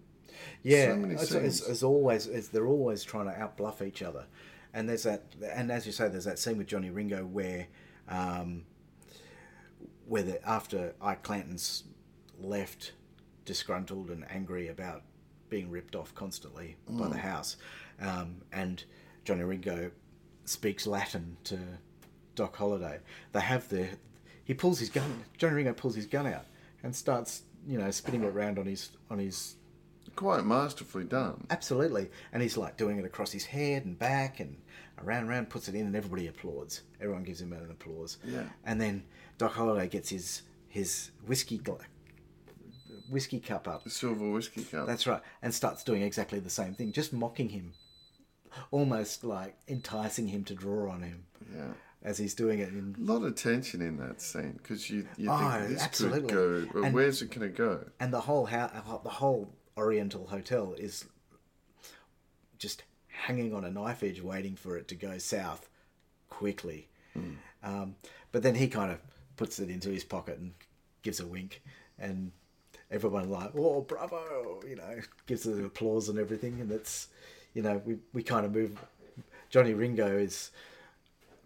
S2: Yeah,
S3: So scenes.
S2: as, as always, as they're always trying to outbluff each other, and there's that, and as you say, there's that scene with Johnny Ringo where, um, where the, after Ike Clanton's left, disgruntled and angry about being ripped off constantly by the house, um, and Johnny Ringo speaks Latin to Doc Holliday. They have the, he pulls his gun. Johnny Ringo pulls his gun out and starts, you know, spinning it around on his on his
S3: Quite masterfully done.
S2: Absolutely. And he's like doing it across his head and back and around and around, puts it in, and everybody applauds. Everyone gives him an applause.
S3: Yeah.
S2: And then Doc Holliday gets his his whiskey whiskey cup up.
S3: The silver whiskey cup.
S2: That's right. And starts doing exactly the same thing, just mocking him, almost like enticing him to draw on him
S3: yeah.
S2: as he's doing it. In,
S3: A lot of tension in that scene because you, you
S2: Oh,
S3: think this
S2: absolutely.
S3: could go, but
S2: And-
S3: where's it going to go?
S2: and the whole house, the whole Oriental Hotel is just hanging on a knife edge, waiting for it to go south quickly. Um, but then he kind of puts it into his pocket and gives a wink, and everyone like, "Oh, bravo!" You know, gives the applause and everything, and it's, you know, we we kind of move. Johnny Ringo is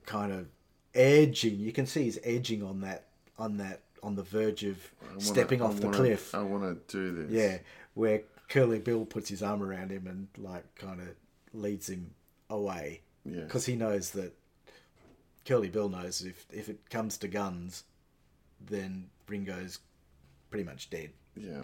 S2: kind of edging. You can see he's edging on that on that on the verge of
S3: wanna-
S2: stepping
S3: I
S2: off the
S3: wanna-
S2: cliff.
S3: I want to do this.
S2: Yeah, where Curly Bill puts his arm around him and like kind of leads him away.
S3: Yeah.
S2: Because he knows that Curly Bill knows if if it comes to guns, then Ringo's pretty much dead.
S3: Yeah.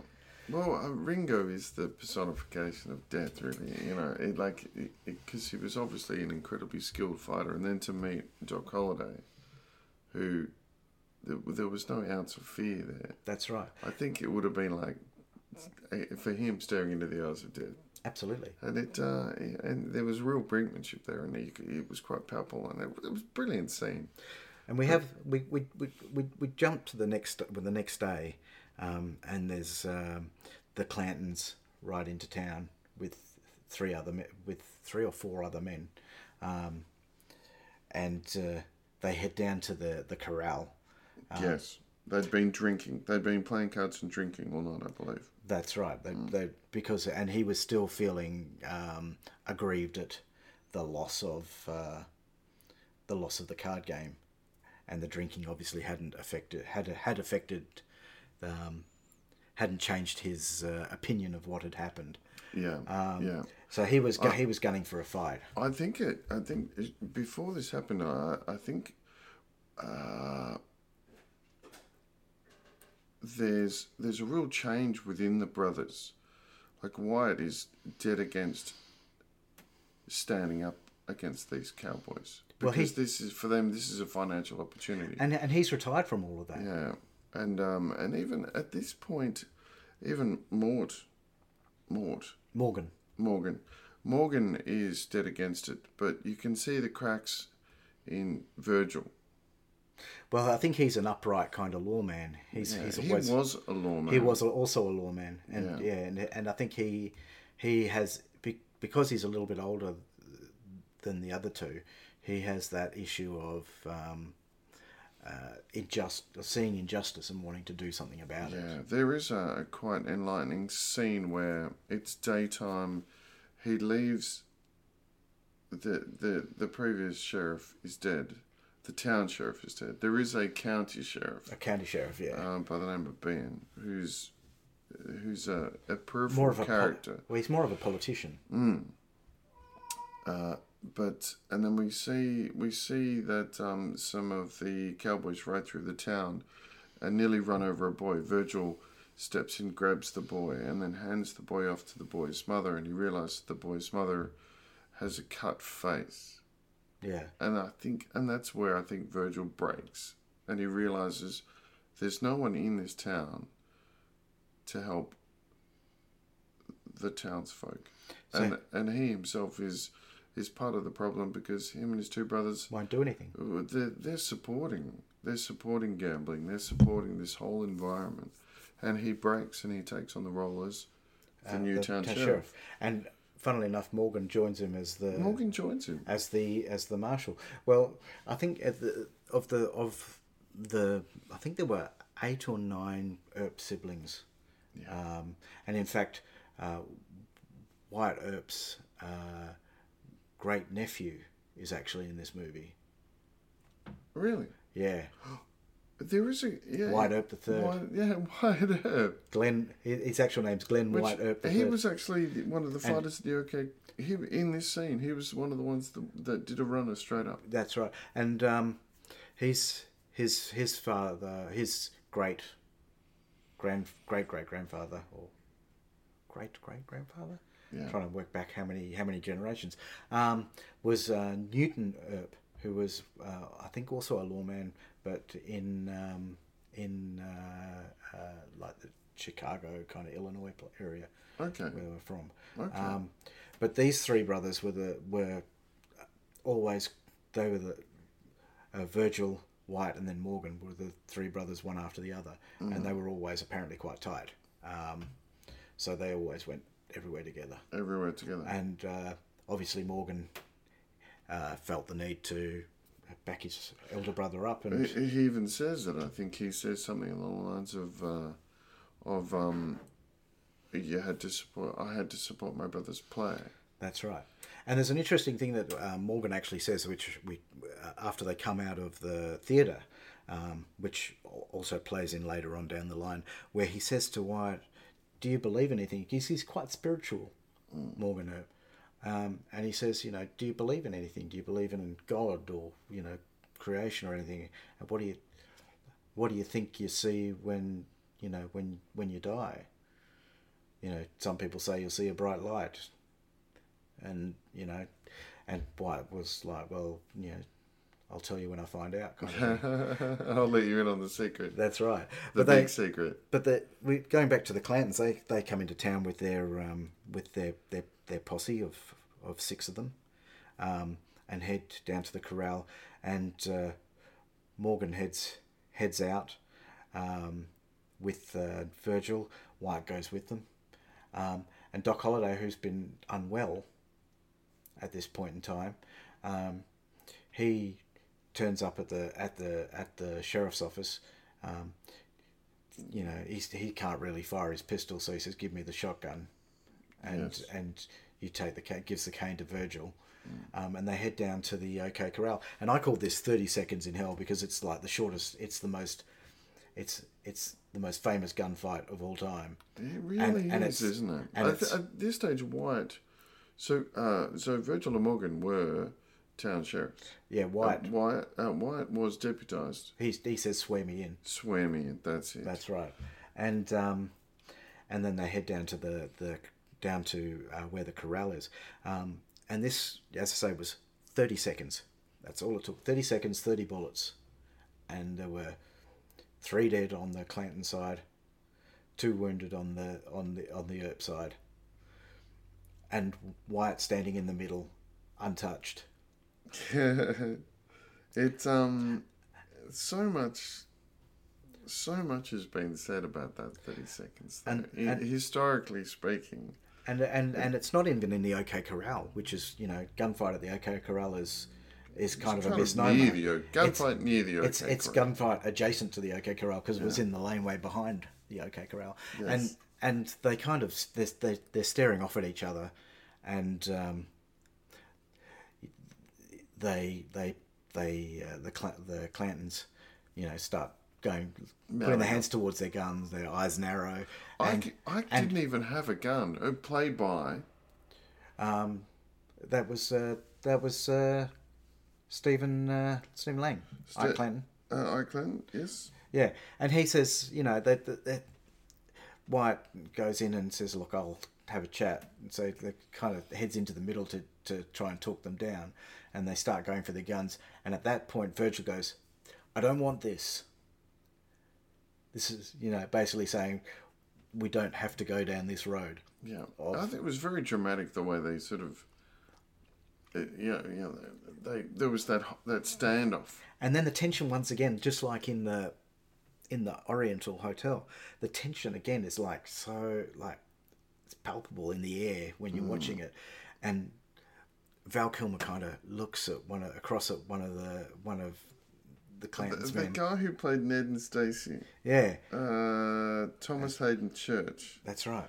S3: Well, uh, Ringo is the personification of death, really. You know, it, like because he was obviously an incredibly skilled fighter, and then to meet Doc Holliday, who there, there was no ounce of fear there.
S2: That's right.
S3: I think it would have been like eh, for him staring into the eyes of death,
S2: Absolutely.
S3: and it uh, and there was real brinkmanship there, and it, it was quite palpable, and it, it was a brilliant scene.
S2: And we have we we, we, we, we jump to the next with the next day, um, and there's um, the Clantons ride into town with three other me- with three or four other men, um, and uh, they head down to the the corral.
S3: yes, they'd been drinking, they'd been playing cards and drinking all night, I believe.
S2: That's right. They, they because and he was still feeling um, aggrieved at the loss of uh, the loss of the card game, and the drinking obviously hadn't affected had had affected, um, hadn't changed his uh, opinion of what had happened.
S3: Yeah,
S2: Um,
S3: yeah.
S2: So he was gu- he was gunning for a fight.
S3: I think it. I think it, before this happened, I, I think uh, there's there's a real change within the brothers. Like Wyatt is dead against standing up against these cowboys
S2: Well, he-
S3: this is for them. This is a financial opportunity.
S2: And and he's retired from all of that.
S3: Yeah, and um, and even at this point, even Mort, Mort,
S2: Morgan.
S3: Morgan. Morgan is dead against it, but you can see the cracks in Virgil.
S2: Well, I think he's an upright kind of lawman. He's
S3: Yeah,
S2: he's
S3: he was a lawman.
S2: He was also a lawman, and
S3: Yeah.
S2: yeah, and, and I think he he has because he's a little bit older than the other two. He has that issue of um, uh, injust, seeing injustice and wanting to do something about it.
S3: Yeah, there is a quite enlightening scene where it's daytime. He leaves. The the the previous sheriff is dead. The town sheriff is dead. There is a county sheriff
S2: A county sheriff, yeah,
S3: um, by the name of Ben, who's who's a, a peripheral
S2: more of a
S3: character.
S2: well, he's more of a politician.
S3: But and then we see we see that um, some of the cowboys ride through the town and nearly run over a boy. Virgil steps in, grabs the boy, and then hands the boy off to the boy's mother. And he realizes the boy's mother has a cut face,
S2: Yeah,
S3: and I think and that's where I think Virgil breaks, and he realizes there's no one in this town to help the townsfolk,
S2: So-
S3: and and he himself is is part of the problem because him and his two brothers
S2: won't do anything.
S3: they're, they're supporting they're supporting gambling they're supporting this whole environment and he breaks and he takes on the role as
S2: uh,
S3: new town sheriff.
S2: And funnily enough, Morgan joins him as the
S3: Morgan joins him.
S2: as the as the marshal. Well, I think at the, of the of the I think there were eight or nine Earp siblings, um, and in fact, uh, Wyatt Earp's uh, great nephew is actually in this movie.
S3: Really?
S2: Yeah, [gasps]
S3: There is a yeah.
S2: Wyatt Earp the third.
S3: Wyatt, yeah, [laughs] Wyatt Earp.
S2: Glenn. His actual name's Glenn
S3: Which,
S2: Wyatt Earp the
S3: he
S2: third.
S3: was actually one of the fighters at the OK. He in this scene, he was one of the ones that, that did a runner straight up.
S2: That's right, and um, he's his his father, his great grand great great grandfather or great great grandfather.
S3: Yeah.
S2: Trying to work back how many how many generations um, was uh, Newton Earp, who was uh, I think also a lawman, but in um, in uh, uh, like the Chicago kind of Illinois area
S3: Okay.
S2: where they were from.
S3: Okay.
S2: Um, but these three brothers were the were always they were the uh, Virgil, Wyatt, and then Morgan were the three brothers, one after the other, and they were always apparently quite tight. Um, so they always went everywhere together.
S3: Everywhere together.
S2: And uh, obviously Morgan uh, felt the need to back his elder brother up, and
S3: He, he even says that. I think he says something along the lines of, uh, of um, you had to support. I had to support my brother's play.
S2: That's right. And there's an interesting thing that uh, Morgan actually says, which we, uh, after they come out of the theatre, um, which also plays in later on down the line, where he says to Wyatt, "Do you believe anything?" He's, he's quite spiritual, Morgan Earp. Um, and he says, you know, do you believe in anything? Do you believe in God or you know, creation or anything? And what do you, what do you think you see when you know when when you die? You know, some people say you'll see a bright light and you know, and Wyatt was like, well, you know, I'll tell you when I find out. Kind of. [laughs]
S3: I'll let you in on the secret.
S2: That's right.
S3: The
S2: but
S3: big
S2: they,
S3: secret.
S2: but the, we going back to the Clantons, they they come into town with their um, with their, their their posse of of six of them, um, and head down to the corral, and uh, Morgan heads heads out um, with uh, Virgil. Wyatt goes with them, um, and Doc Holliday, who's been unwell at this point in time, um, he turns up at the at the at the sheriff's office. Um, you know, he's, he can't really fire his pistol, so he says, "Give me the shotgun," and
S3: Yes.
S2: and you take the cane, gives the cane to Virgil, um, and they head down to the OK Corral. And I call this thirty seconds in hell because it's like the shortest. It's the most. It's it's the most famous gunfight of all time.
S3: It really
S2: And- and
S3: is, isn't it? th- at this stage, Wyatt. So, uh, so Virgil and Morgan were town sheriff.
S2: Yeah, White.
S3: Wyatt, uh, Wyatt was deputised.
S2: He he says, "Swear me in."
S3: Swear me in. That's it.
S2: That's right, and um, and then they head down to the the down to uh, where the corral is, um, and this, as I say, was thirty seconds. That's all it took. Thirty seconds, thirty bullets, and there were three dead on the Clanton side, two wounded on the on the on the Earp side, and Wyatt standing in the middle, untouched. [laughs]
S3: it um, so much, so much has been said about that thirty seconds.
S2: And- and-
S3: historically speaking,
S2: And and and it's not even in the OK Corral, which is you know gunfight at the OK Corral is is kind of a misnomer.
S3: near the O-
S2: It's-
S3: gunfight near the
S2: It's
S3: OK
S2: it's
S3: Corral.
S2: gunfight adjacent to the OK Corral because it was in the laneway behind the OK Corral, and
S3: Yes.
S2: and they kind of they're, they're staring off at each other, and um, they they they uh, the Cla- the Clantons, you know, start going putting their hands towards their guns, their eyes narrow,
S3: I,
S2: and
S3: c- I
S2: and-
S3: didn't even have a gun. Played by
S2: that was uh, that was uh, Stephen uh, Stephen Lang, I
S3: Ste-
S2: Clanton.
S3: uh, Oakland, yes.
S2: Yeah, and he says, you know, that, that, that Wyatt goes in and says, "Look, I'll have a chat." And so they kind of heads into the middle to to try and talk them down, and they start going for their guns. And at that point, Virgil goes, "I don't want this." This is, you know, basically saying we don't have to go down this road.
S3: Yeah,
S2: of-
S3: I think it was very dramatic the way they sort of, it, yeah, yeah. They there was that that standoff.
S2: And then the tension once again, just like in the in the Oriental Hotel, the tension again is like so like it's palpable in the air when you're mm. watching it, and Val Kilmer kind of looks at one of, across at one of the one of the Clanton's
S3: that
S2: men.
S3: guy who played Ned and Stacey,
S2: Yeah,
S3: uh, Thomas Haden Church,
S2: that's right.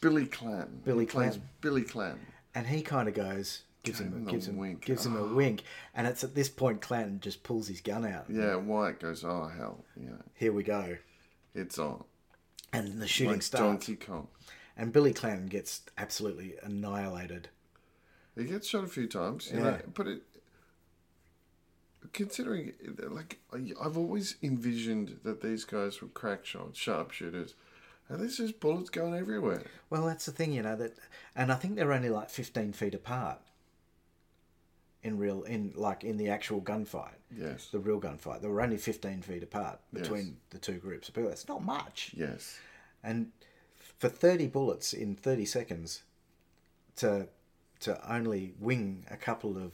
S3: Billy Clanton.
S2: Billy Clanton.
S3: Billy Clanton.
S2: And he kind of goes, gives him,
S3: him
S2: gives him,
S3: wink.
S2: gives him a wink, and it's at this point Clanton just pulls his gun out.
S3: Yeah, Wyatt goes, oh hell, yeah,
S2: Here we go,
S3: it's on.
S2: and the shooting
S3: Like
S2: starts,
S3: Donkey Kong.
S2: and Billy Clanton gets absolutely annihilated.
S3: He gets shot a few times, you
S2: Yeah.
S3: know, but it, considering, like, I've always envisioned that these guys were crack shots, sharpshooters, and there's just bullets going everywhere.
S2: Well, that's the thing, you know that, and I think they're only like fifteen feet apart. In real, in like in the actual gunfight,
S3: Yes,
S2: the real gunfight, they were only fifteen feet apart
S3: Yes.
S2: between the two groups of people. That's not much.
S3: yes,
S2: And for 30 bullets in 30 seconds to to only wing a couple of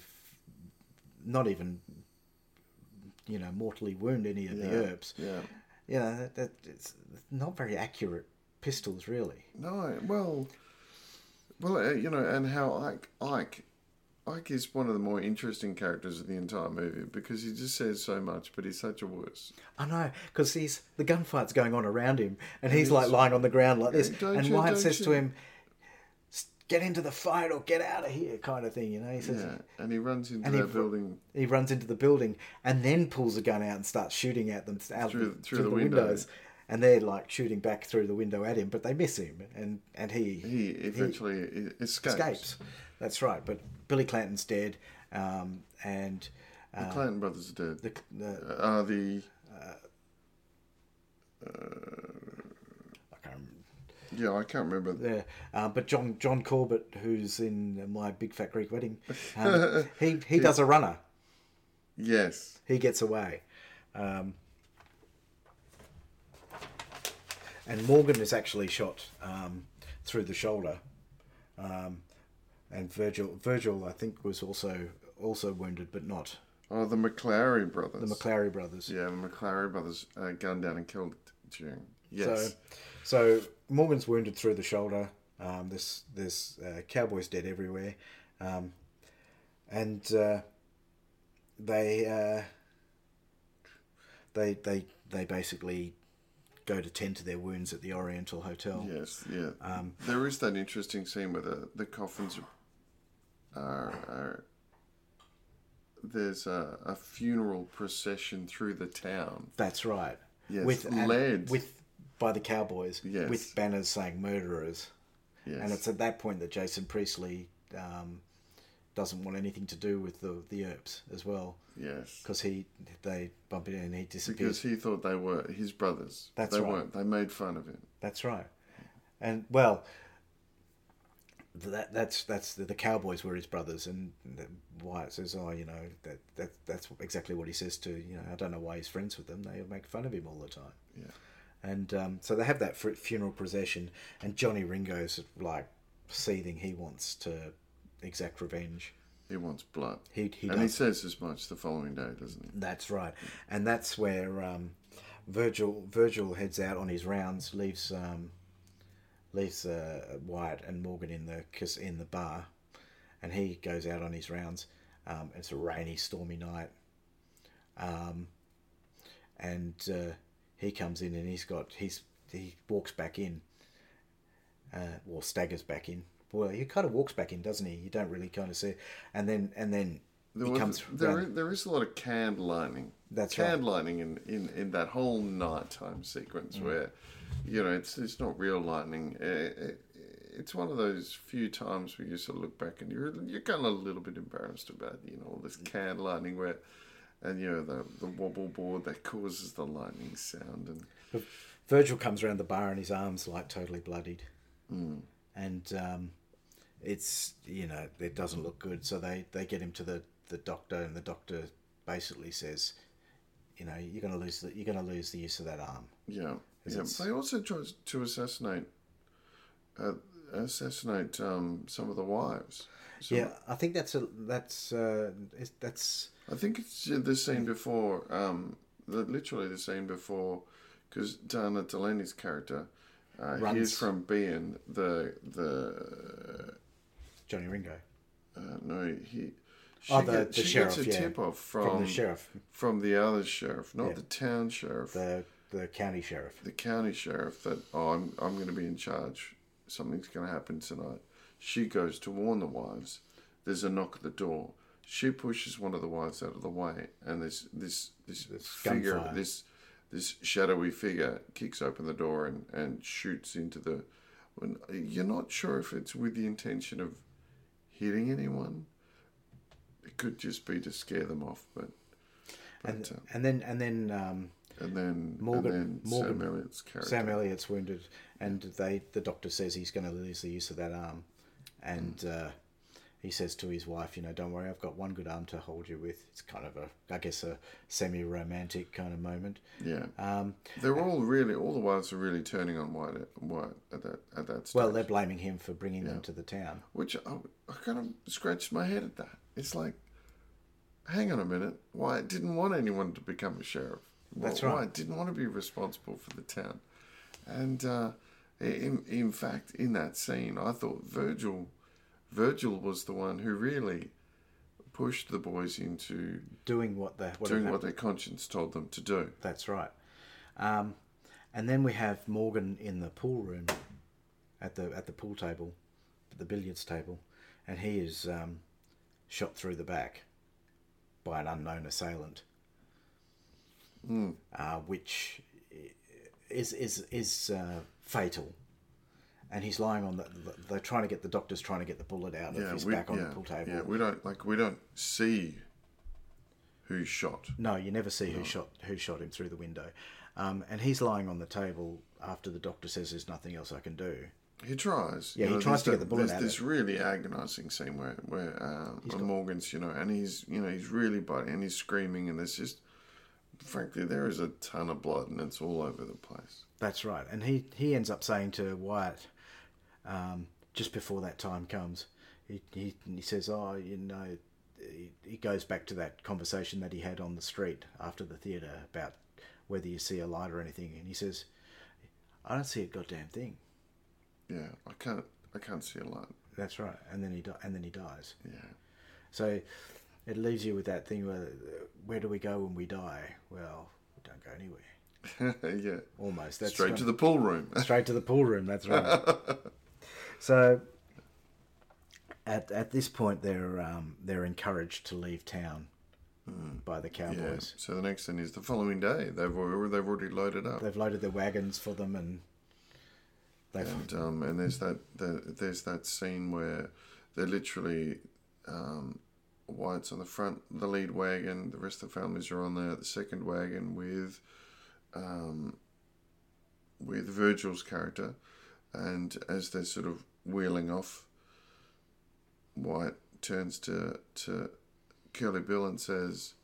S2: not even you know mortally wound any of the
S3: Yeah,
S2: Earps
S3: yeah.
S2: you know that, that it's not very accurate pistols really
S3: No, well, well, uh, you know, and how Ike, Ike, Ike is one of the more interesting characters of the entire movie because he just says so much, but he's such a wuss.
S2: I know because he's the gunfight's going on around him and he's
S3: he's-
S2: like lying on the ground like this
S3: Don't
S2: and
S3: you-
S2: Wyatt says to him "S- get into the fight or get out of here kind of thing you know he says
S3: Yeah, and he runs into
S2: And he
S3: that building.
S2: he runs into the building and then pulls a gun out and starts shooting at them out
S3: Through-
S2: the,
S3: through
S2: through
S3: the
S2: the,
S3: window.
S2: windows. And they're like shooting back through the window at him, but they miss him, and and he
S3: He eventually e- escapes.
S2: escapes. That's right. But Billy Clanton's dead, um, and
S3: The Clanton brothers are dead.
S2: the, the
S3: Uh, the
S2: can't remember.
S3: Yeah, I can't remember.
S2: Yeah, uh, but John John Corbett, who's in my Big Fat Greek Wedding, um, [laughs] he he does a runner.
S3: Yes,
S2: he gets away. Um, and Morgan is actually shot um, through the shoulder. Um, and Virgil, Virgil, I think, was also also wounded, but not
S3: oh, the McLaury brothers.
S2: the McLaury brothers.
S3: Yeah, the McLaury brothers uh, gunned down and killed June. Yes.
S2: So, so Morgan's wounded through the shoulder. Um, this this uh, cowboys dead everywhere, um, and uh, they uh, they they they basically go to tend to their wounds at the Oriental Hotel.
S3: Yes, yeah.
S2: Um,
S3: there is that interesting scene where the, the coffins are, are there's a, a funeral procession through the town.
S2: That's right.
S3: Yes,
S2: with
S3: led.
S2: with by the cowboys.
S3: Yes.
S2: with banners saying murderers.
S3: Yes.
S2: And it's at that point that Jason Priestley um, doesn't want anything to do with the the Earps as well,
S3: yes.
S2: because he they bump into and he disappears.
S3: Because he thought they were his brothers.
S2: That's
S3: they
S2: right.
S3: weren't. They made fun of him.
S2: That's right. And well, that that's that's the, the Cowboys were his brothers, and Wyatt says, "Oh, you know that that that's exactly what he says to you know I don't know why he's friends with them. They make fun of him all the time."
S3: Yeah.
S2: And um, so they have that funeral procession, and Johnny Ringo's like seething. He wants to exact revenge.
S3: He wants blood.
S2: He he
S3: and he says as much the following day, doesn't he?
S2: That's right, and that's where um, Virgil Virgil heads out on his rounds, leaves um, leaves uh, Wyatt and Morgan in the kiss in the bar, and he goes out on his rounds. Um, it's a rainy, stormy night, um, and uh, he comes in and he's got he's he walks back in, uh, or staggers back in. Well, he kind of walks back in, doesn't he? You don't really kind of see, and then and then
S3: There,
S2: he
S3: was-
S2: comes.
S3: there, is, there is a lot of canned lining.
S2: That's right.
S3: canned lining in, in, in that whole nighttime sequence
S2: Mm.
S3: where, you know, it's it's not real lightning. Uh, it- it's one of those few times where you sort of look back and you're you're kind of a little bit embarrassed about you know all this canned lightning where, and you know the the wobble board that causes the lightning sound and
S2: Virgil comes around the bar and his arm's like totally bloodied, and um, it's you know it doesn't look good. So they they get him to the the doctor, and the doctor basically says, you know, you're gonna lose the you're gonna lose the use of that arm.
S3: yeah yeah. They also tried to assassinate, uh, assassinate um, some of the wives. So
S2: yeah, I think that's a that's uh, that's
S3: I think it's the scene before, um, the, literally the scene before, because Dana Delany's character, uh,
S2: Runs.
S3: from being the the
S2: Johnny Ringo.
S3: uh, no he. She,
S2: Oh, the-
S3: get-
S2: the
S3: she
S2: sheriff,
S3: gets a
S2: yeah.
S3: tip off from,
S2: From the sheriff,
S3: from the other sheriff, not
S2: Yeah.
S3: the town sheriff,
S2: the the county sheriff.
S3: the county sheriff. That oh, I'm I'm going to be in charge. Something's going to happen tonight. She goes to warn the wives. There's a knock at the door. She pushes one of the wives out of the way, and this this this, figure,
S2: gunfire.
S3: this this shadowy figure, kicks open the door and and shoots into the. When you're not sure if it's with the intention of hitting anyone. It could just be to scare them off, but. but
S2: And
S3: uh,
S2: and then and then um,
S3: and then
S2: Morgan-
S3: and then
S2: Morgan-
S3: Sam Elliott's character.
S2: Sam Elliott's wounded, and they the doctor says he's going to lose the use of that arm, and uh, he says to his wife, you know, don't worry, I've got one good arm to hold you with. It's kind of a, I guess, a semi-romantic kind of moment.
S3: Yeah,
S2: Um,
S3: they're all really all the wives are really turning on Wyatt at, Wyatt at that at that stage.
S2: well, they're blaming him for bringing them to the town.
S3: which I, I kind of scratched my head at that. It's like, hang on a minute, Wyatt didn't want anyone to become a sheriff.
S2: That's
S3: Wyatt
S2: right.
S3: didn't want to be responsible for the town, and uh, in in fact, in that scene, I thought Virgil, Virgil was the one who really pushed the boys into
S2: Doing what the what
S3: doing what their conscience told them to do.
S2: That's right. Um, and then we have Morgan in the pool room, at the at the pool table, the billiards table, and he is um, shot through the back by an unknown assailant, uh, which is is is uh, fatal. And he's lying on the. They're trying to get the doctor's trying to get the bullet out of
S3: Yeah,
S2: his
S3: we,
S2: back on
S3: yeah,
S2: the pool table.
S3: yeah, we don't like we don't see who's shot.
S2: No, you never see who shot who shot him through the window, um, and he's lying on the table after the doctor says there's nothing else I can do.
S3: He tries.
S2: Yeah, he
S3: there's
S2: tries to get the bullet
S3: There's
S2: out
S3: this really agonising scene where where uh, Morgan's, you know, and he's you know he's really biting and he's screaming and there's just, frankly, there is a ton of blood and it's all over the place.
S2: That's right, and he he ends up saying to Wyatt, um, just before that time comes, he he, he says, "Oh, you know," he, he goes back to that conversation that he had on the street after the theatre about whether you see a light or anything, and he says, "I don't see a goddamn thing."
S3: Yeah, I can't I can't see a light.
S2: That's right, and then he di- and then he dies.
S3: Yeah,
S2: So it leaves you with that thing where where do we go when we die? Well, we don't go anywhere. [laughs]
S3: yeah.
S2: Almost. That's
S3: Straight to the pool room.
S2: straight to the pool room. That's right. [laughs] so at at this point, they're um, they're encouraged to leave town by the
S3: yeah.
S2: cowboys.
S3: So the next thing is the following day. They've already, they've already loaded up.
S2: They've loaded their wagons for them, and they've
S3: and um, and there's that the, there's that scene where they're literally um, Wyatt's on the front, the lead wagon. The rest of the families are on the, the second wagon with um, with Virgil's character, and as they're sort of wheeling off, Wyatt turns to to Curly Bill and says,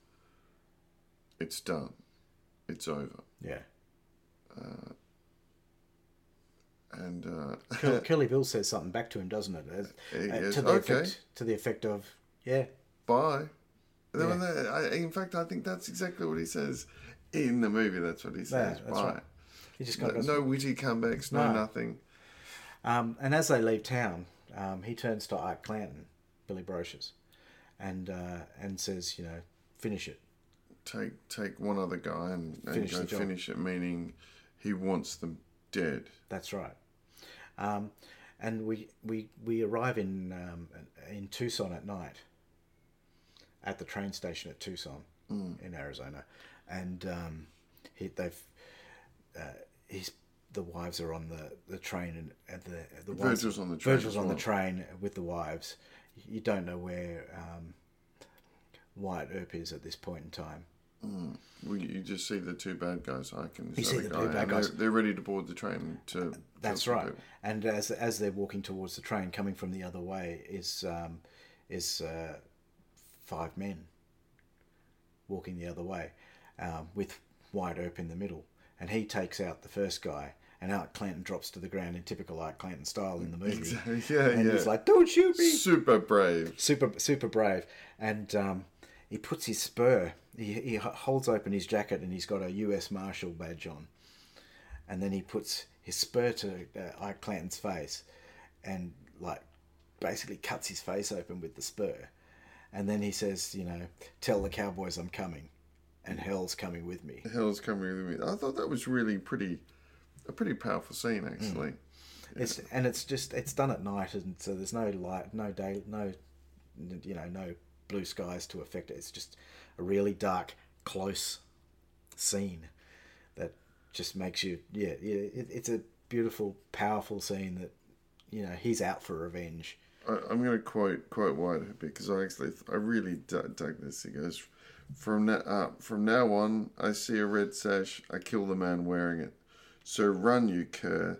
S3: "It's done, it's over."
S2: yeah.
S3: And uh,
S2: Cur- [laughs] Curly Bill says something back to him, doesn't it? As- uh, to the
S3: "Okay."
S2: effect to the effect of yeah,
S3: bye.
S2: Yeah.
S3: I, in fact, I think that's exactly what he says in the movie. That's what he says.
S2: that's
S3: bye.
S2: right. he just
S3: No, no witty comebacks, no,
S2: No.
S3: nothing.
S2: Um, and as they leave town, um, he turns to Ike Clanton, Billy Brocius, and uh, and says, you know, finish it.
S3: Take take one other guy and, and
S2: Finish
S3: go finish it. Meaning, he wants them dead.
S2: That's right. Um, and we, we, we arrive in um, in Tucson at night, at the train station at Tucson in Arizona, and um, he, they've uh, he's the wives are on the, the train and at the the wives,
S3: Virgil's on the train
S2: Virgil's
S3: as
S2: on the train with the wives. You don't know where um, Wyatt Earp is at this point in time.
S3: Well, you just see the two bad guys, Ike and
S2: You see the
S3: guy,
S2: two bad guys.
S3: They're, they're ready to board the train to.
S2: That's right.
S3: people.
S2: And as as they're walking towards the train, coming from the other way, is um, is uh, five men walking the other way, um, with Wyatt Earp in the middle, and he takes out the first guy, and Art Clanton drops to the ground in typical Art Clanton style in the movie. [laughs]
S3: Yeah,
S2: and
S3: yeah.
S2: he's like, "Don't shoot me!"
S3: Super brave.
S2: super super brave and um, he puts his spur he, he holds open his jacket and he's got a US Marshal badge on and then he puts his spur to uh, Ike Clanton's face, and like basically cuts his face open with the spur, and then he says, you know, tell the cowboys I'm coming, and hell's coming with me.
S3: Hell's coming with me. I thought that was really pretty, a pretty powerful scene actually.
S2: It's and it's just it's done at night, and so there's no light, no day, no, you know, no blue skies to affect it. It's just a really dark, close scene that just makes you, yeah, yeah. It, it's a beautiful, powerful scene that you know he's out for revenge.
S3: I, I'm going to quote quote Wyatt because I actually I really dug, dug this. He goes, "From now uh, from now on, I see a red sash, I kill the man wearing it. So run, you cur,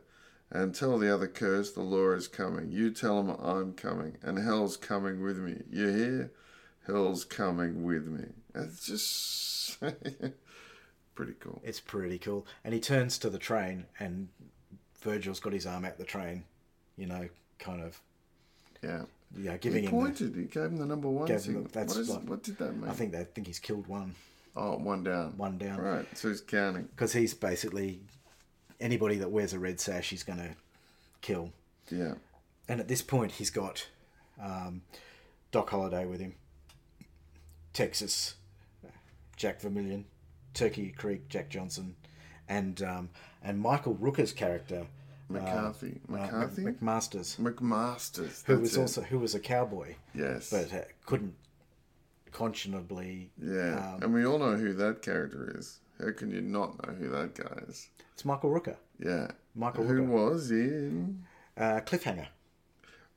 S3: and tell the other curs the law is coming. You tell them I'm coming, and hell's coming with me. You hear? Hell's coming with me. It's just [laughs] pretty cool.
S2: It's pretty cool. And he turns to the train, and Virgil's got his arm out the train, you know, kind of,
S3: Yeah.
S2: yeah, giving
S3: He
S2: him. The,
S3: pointed. He gave him the number one.
S2: Gave him the- that's
S3: what, is,
S2: like-
S3: what did that mean?
S2: I think they think he's killed one.
S3: Oh, one down.
S2: One down.
S3: Right. So he's counting.
S2: because he's basically anybody that wears a red sash, he's going to kill.
S3: Yeah.
S2: And at this point, he's got um, Doc Holliday with him, Texas, Jack Vermillion, Turkey Creek, Jack Johnson, and um, and Michael Rooker's character,
S3: McCarthy.
S2: uh,
S3: McCarthy.
S2: Mc- McMasters,
S3: McMasters.
S2: who was
S3: it.
S2: also who was a cowboy,
S3: yes.
S2: but uh, couldn't conscionably.
S3: yeah,
S2: um,
S3: and we all know who that character is. How can you not know who that guy is?
S2: It's Michael Rooker,
S3: Yeah.
S2: Michael
S3: Who
S2: Rooker,
S3: was in?
S2: uh, Cliffhanger,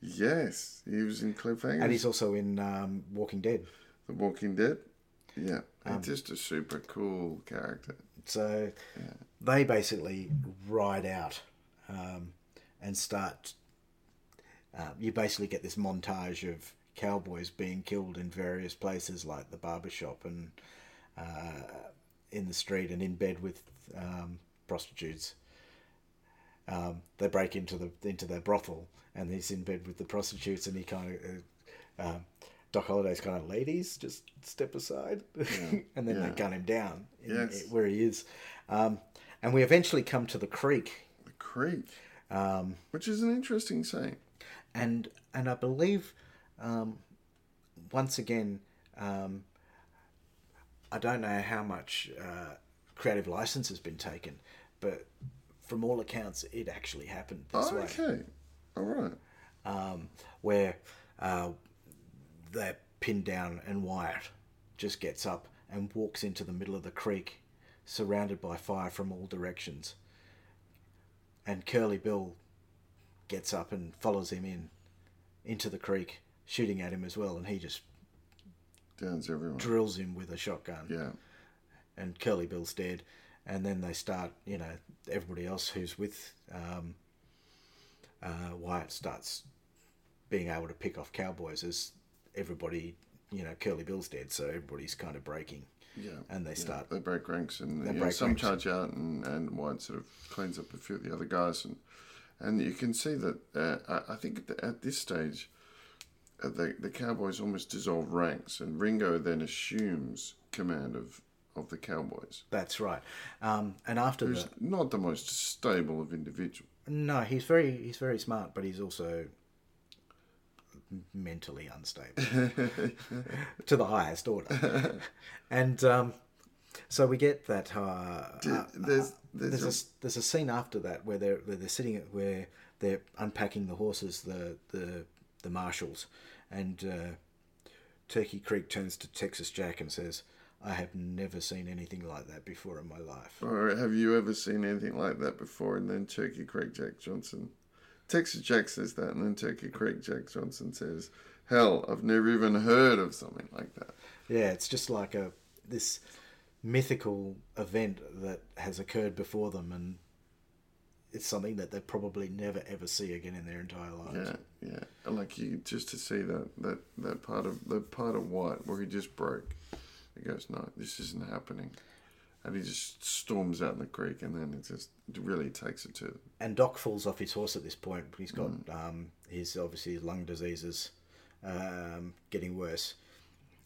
S3: Yes, he was in Cliffhanger.
S2: and he's also in um, Walking Dead.
S3: The Walking Dead. Yeah,
S2: Um,
S3: he's just a super cool character.
S2: So they basically ride out um, and start. Uh, you basically get this montage of cowboys being killed in various places, like the barber shop and uh, in the street and in bed with um, prostitutes. Um, they break into the into their brothel and he's in bed with the prostitutes and he kind of. Uh, um, Doc Holliday's kind of ladies, just step aside, [laughs] and then they gun him down in,
S3: Yes.
S2: where he is. Um, and we eventually come to the creek,
S3: The Creek,
S2: um,
S3: which is an interesting scene,
S2: and and I believe um, once again, um, I don't know how much uh, creative license has been taken, but from all accounts, it actually happened this
S3: Oh,
S2: way.
S3: okay. All right.
S2: um, where uh, they're pinned down and Wyatt just gets up and walks into the middle of the creek, surrounded by fire from all directions. And Curly Bill gets up and follows him in into the creek, shooting at him as well, and he just
S3: Downs everyone.
S2: drills him with a shotgun
S3: Yeah.
S2: and Curly Bill's dead, and then they start, you know, everybody else who's with um, uh, Wyatt starts being able to pick off cowboys as everybody, you know, Curly Bill's dead, so everybody's kind of breaking,
S3: Yeah.
S2: and they
S3: Yeah,
S2: start.
S3: They break ranks and
S2: They
S3: you know,
S2: break
S3: some
S2: ranks.
S3: charge out and, and Wyatt sort of cleans up a few of the other guys and and you can see that uh, I, think at, this stage the the Cowboys almost dissolve ranks and Ringo then assumes command of of the Cowboys.
S2: That's right, um, and after
S3: Who's
S2: the
S3: not the most stable of individuals.
S2: no, he's very he's very smart, but he's also mentally unstable [laughs] to the highest order, and um, so we get that. Uh, uh,
S3: There's there's,
S2: there's
S3: a,
S2: there's a scene after that where they're where they're sitting at where they're unpacking the horses, the the the marshals, and uh, Turkey Creek turns to Texas Jack and says, "I have never seen anything like that before in my life."
S3: or have you ever seen anything like that before? And then Turkey Creek Jack Johnson, Texas Jack says that, and then Turkey Creek Jack Johnson says, "Hell, I've never even heard of something like that."
S2: Yeah, it's just like a this mythical event that has occurred before them, and it's something that they probably never ever see again in their entire lives.
S3: Yeah, yeah. And like you just to see that that that part of the part of Wyatt where he just broke. He goes, no, this isn't happening, and he just storms out in the creek, and then it just really takes it to.
S2: and Doc falls off his horse at this point. He's got
S3: Mm.
S2: um, his obviously his lung diseases um, getting worse,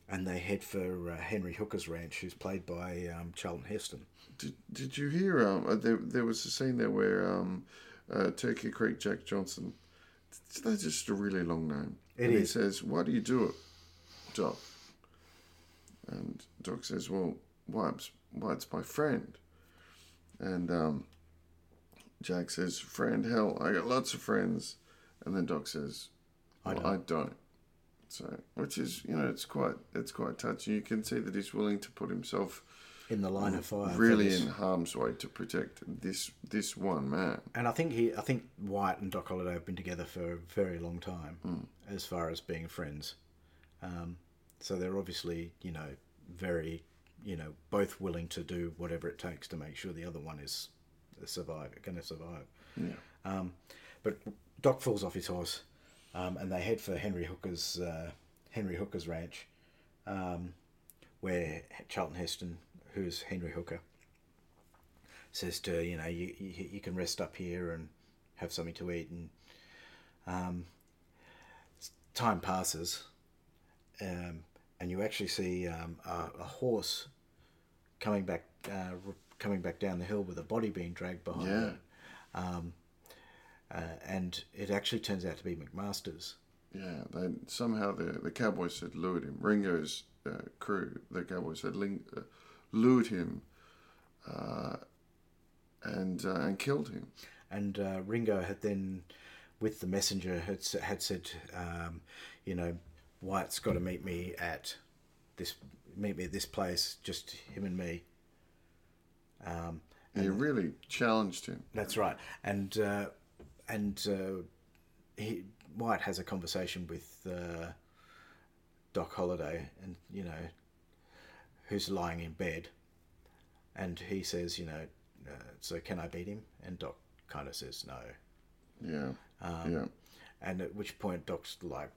S2: and they head for uh, Henry Hooker's ranch, who's played by um, Charlton Heston.
S3: Did, did you hear? Um, uh, there, there was a scene there where um, uh, Turkey Creek Jack Johnson. That's just a really long name.
S2: It
S3: and
S2: is.
S3: He says, "Why do you do it, Doc?" And Doc says, "Well, why? Why it's my friend." And um, Jack says, "Friend, hell, I got lots of friends." And then Doc says,
S2: I
S3: well, I don't. So, which is, you know, it's quite, it's quite touching. You can see that he's willing to put himself
S2: In the line of fire,
S3: really in harm's way to protect this this one man.
S2: And I think he, I think Wyatt and Doc Holliday have been together for a very long time, as far as being friends. Um, so they're obviously, you know, very, you know, both willing to do whatever it takes to make sure the other one is survive, going to survive.
S3: Yeah.
S2: Um, but Doc falls off his horse, um, and they head for Henry Hooker's uh, Henry Hooker's ranch, um, where Charlton Heston, who's Henry Hooker, says to you know you, you you can rest up here and have something to eat, and um, time passes, um, and you actually see um, a, a horse coming back uh, coming back down the hill with a body being dragged behind
S3: Yeah.
S2: it. Um, uh, and it actually turns out to be McMaster's.
S3: Yeah, they somehow the the Cowboys had lured him. Ringo's uh, crew, the Cowboys had ling- uh, lured him, uh, and uh, and killed him.
S2: And uh, Ringo had then, with the messenger, had had said, um, you know, Wyatt's got to meet me at this meet me at this place, just him and me. Um,
S3: He really challenged him.
S2: That's right, and uh, and uh, he Wyatt has a conversation with uh, Doc Holliday, and you know, who's lying in bed, and he says, you know, uh, so can I beat him? And Doc kind of says no,
S3: Yeah,
S2: Um,
S3: yeah,
S2: and at which point Doc's like,